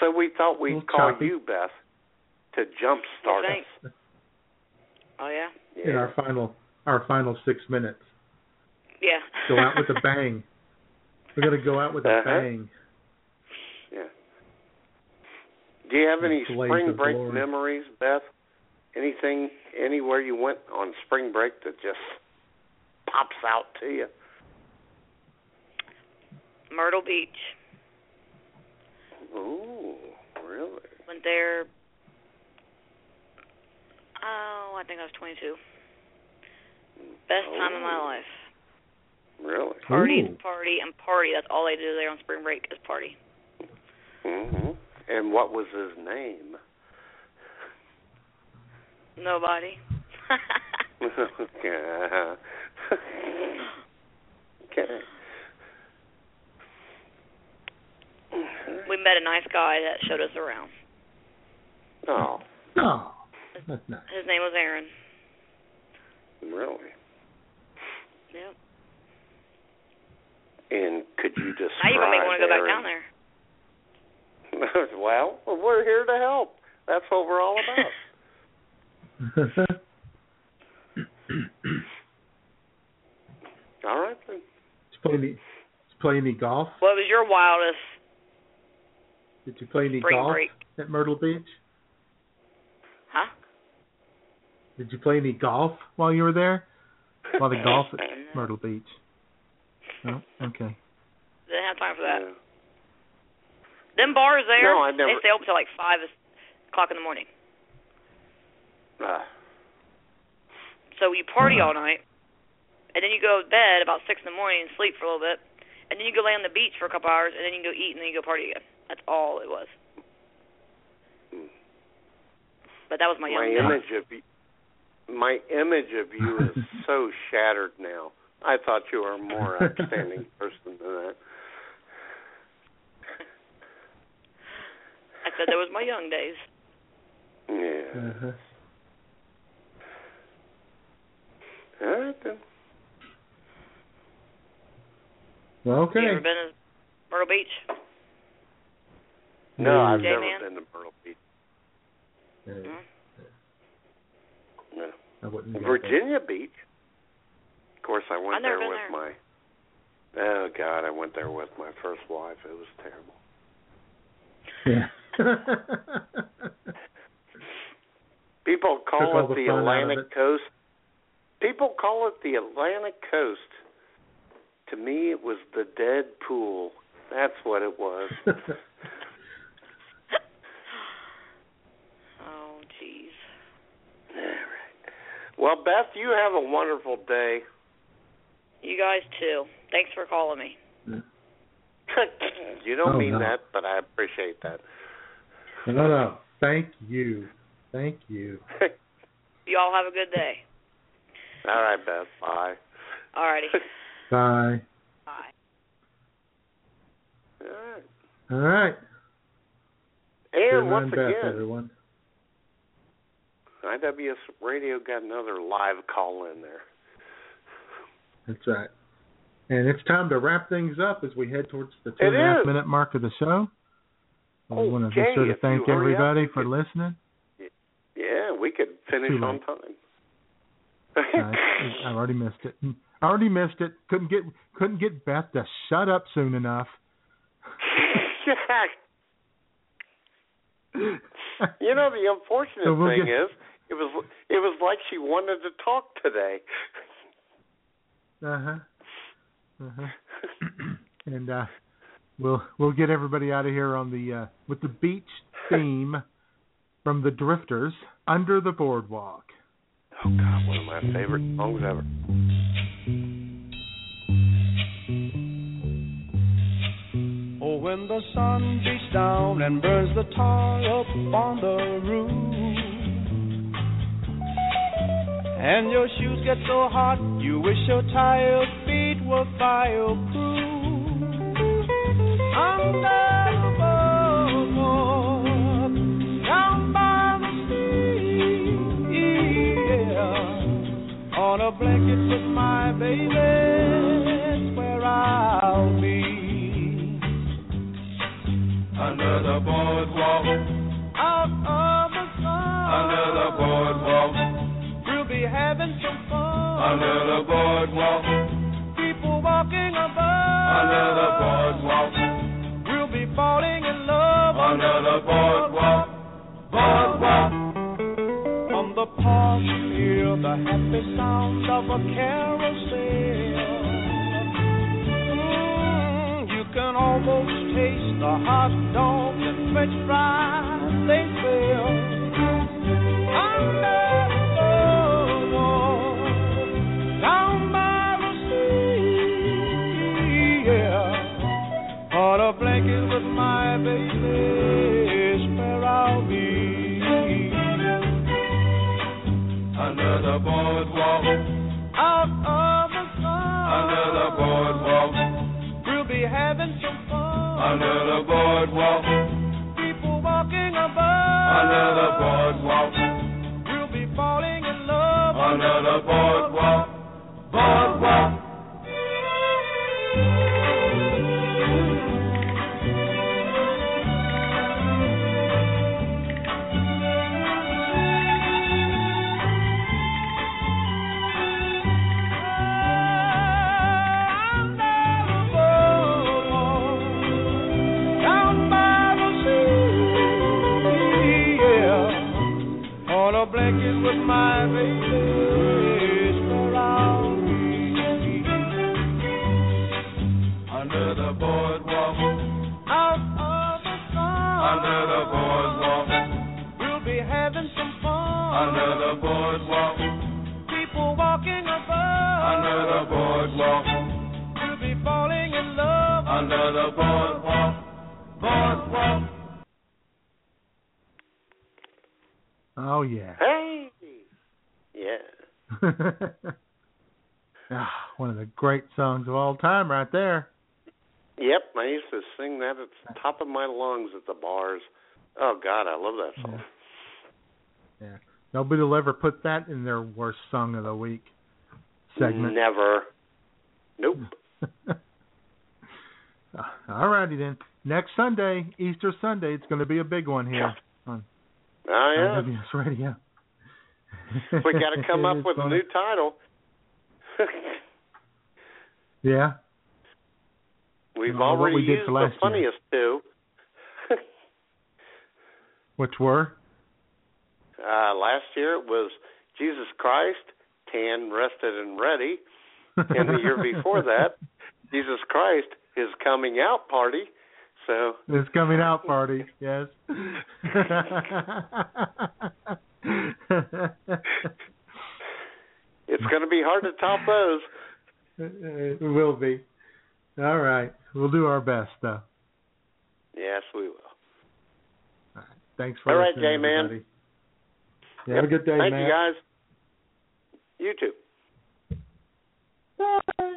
So we thought we'd Little call choppy. you, Beth, to jumpstart Thanks. us. Oh yeah. Yeah. In our final, our final six minutes, Yeah. go out with a [LAUGHS] bang. We're gonna go out with a Uh-huh. bang. Yeah. Do you have any Blaze spring break glory. memories, Beth? Anything, anywhere you went on spring break that just pops out to you? Myrtle Beach. Ooh, really? Went there. Oh, I think I was 22. Best time of my Oh. life. Really? Party, Ooh. party, and party. That's all they do there on spring break is party. hmm And what was his name? Nobody. [LAUGHS] okay. okay. we met a nice guy that showed us around. Oh, Oh, that's nice. His name was Aaron. really? Yep. And could you describe Now you gonna make want to go back down there. [LAUGHS] well, we're here to help. That's what we're all about. [LAUGHS] [COUGHS] all right then. Did you play any? Did you play any golf? What was your wildest? Did you play any Spring golf break. at Myrtle Beach? Huh? Did you play any golf while you were there? A lot of golf [LAUGHS] at Myrtle Beach. Oh, okay. Didn't have time for that. Them bars there, No, I never- they stay open till like five o'clock in the morning. Ah. So you party Uh-huh. all night, and then you go to bed about six in the morning and sleep for a little bit, and then you go lay on the beach for a couple hours, and then you go eat, and then you go party again. That's all it was. But that was my, my young image of you, my image of you is [LAUGHS] so shattered now. I thought you were a more outstanding [LAUGHS] person than that. I said that was my young days. Yeah. Uh-huh. All right then. Okay. You ever been to Myrtle Beach? No, I've J never been to Myrtle Beach. Hmm? No. I wouldn't go Virginia Beach. Of course, I went there with there. my. Oh God, I went there with my first wife. It was terrible. Yeah. [LAUGHS] People call it the fun out of Atlantic it. Coast. People call it the Atlantic Coast. To me, it was the dead pool. That's what it was. [LAUGHS] Oh, jeez. Well, Beth, you have a wonderful day. You guys too. Thanks for calling me. [LAUGHS] you don't Oh, mean no. that, but I appreciate that. No, no. Thank you. Thank you. [LAUGHS] You all have a good day. All right, Beth. Bye. Alrighty. [LAUGHS] Bye. Bye. All right. All right. And Good once run, Beth, again, everyone. IWS Radio got another live call in there. That's right. And it's time to wrap things up as we head towards the two It and a half is. minute mark of the show. I Oh, want to be sure to thank hurry up, everybody for could- listening. Yeah, we could finish on time. [LAUGHS] I, I already missed it. I already missed it. Couldn't get couldn't get Beth to shut up soon enough. [LAUGHS] [LAUGHS] you know the unfortunate So we'll thing get- is it was it was like she wanted to talk today. Uh huh. Uh huh. [COUGHS] and uh, we'll we'll get everybody out of here on the uh, with the beach theme from the Drifters, "Under the Boardwalk." Oh God, one of my favorite songs ever. Oh, when the sun beats down and burns the tar up on the roof, and your shoes get so hot you wish your tired feet were fireproof. Under the boardwalk, down by the sea, yeah, on a blanket with my baby, Oh God, I love that song. Yeah. Nobody will ever put that in their worst song of the week segment. Never. Nope. [LAUGHS] All righty then. Next Sunday, Easter Sunday, it's going to be a big one here on Oh yeah. IWS Radio. we got to come [LAUGHS] up with a new title. [LAUGHS] Yeah. We've what already we did used the last year. funniest two. Which were? Uh, last year it was Jesus Christ, tan, rested, and ready. And the year before [LAUGHS] that, Jesus Christ, his coming out party. So This coming out [LAUGHS] party, yes. [LAUGHS] it's going to be hard to top those. it will be. All right. We'll do our best, though. Yes, we will. Thanks for All right, listening, J-Man. everybody. Yeah, Have a good day, Thank Matt. you, guys. You too. Bye.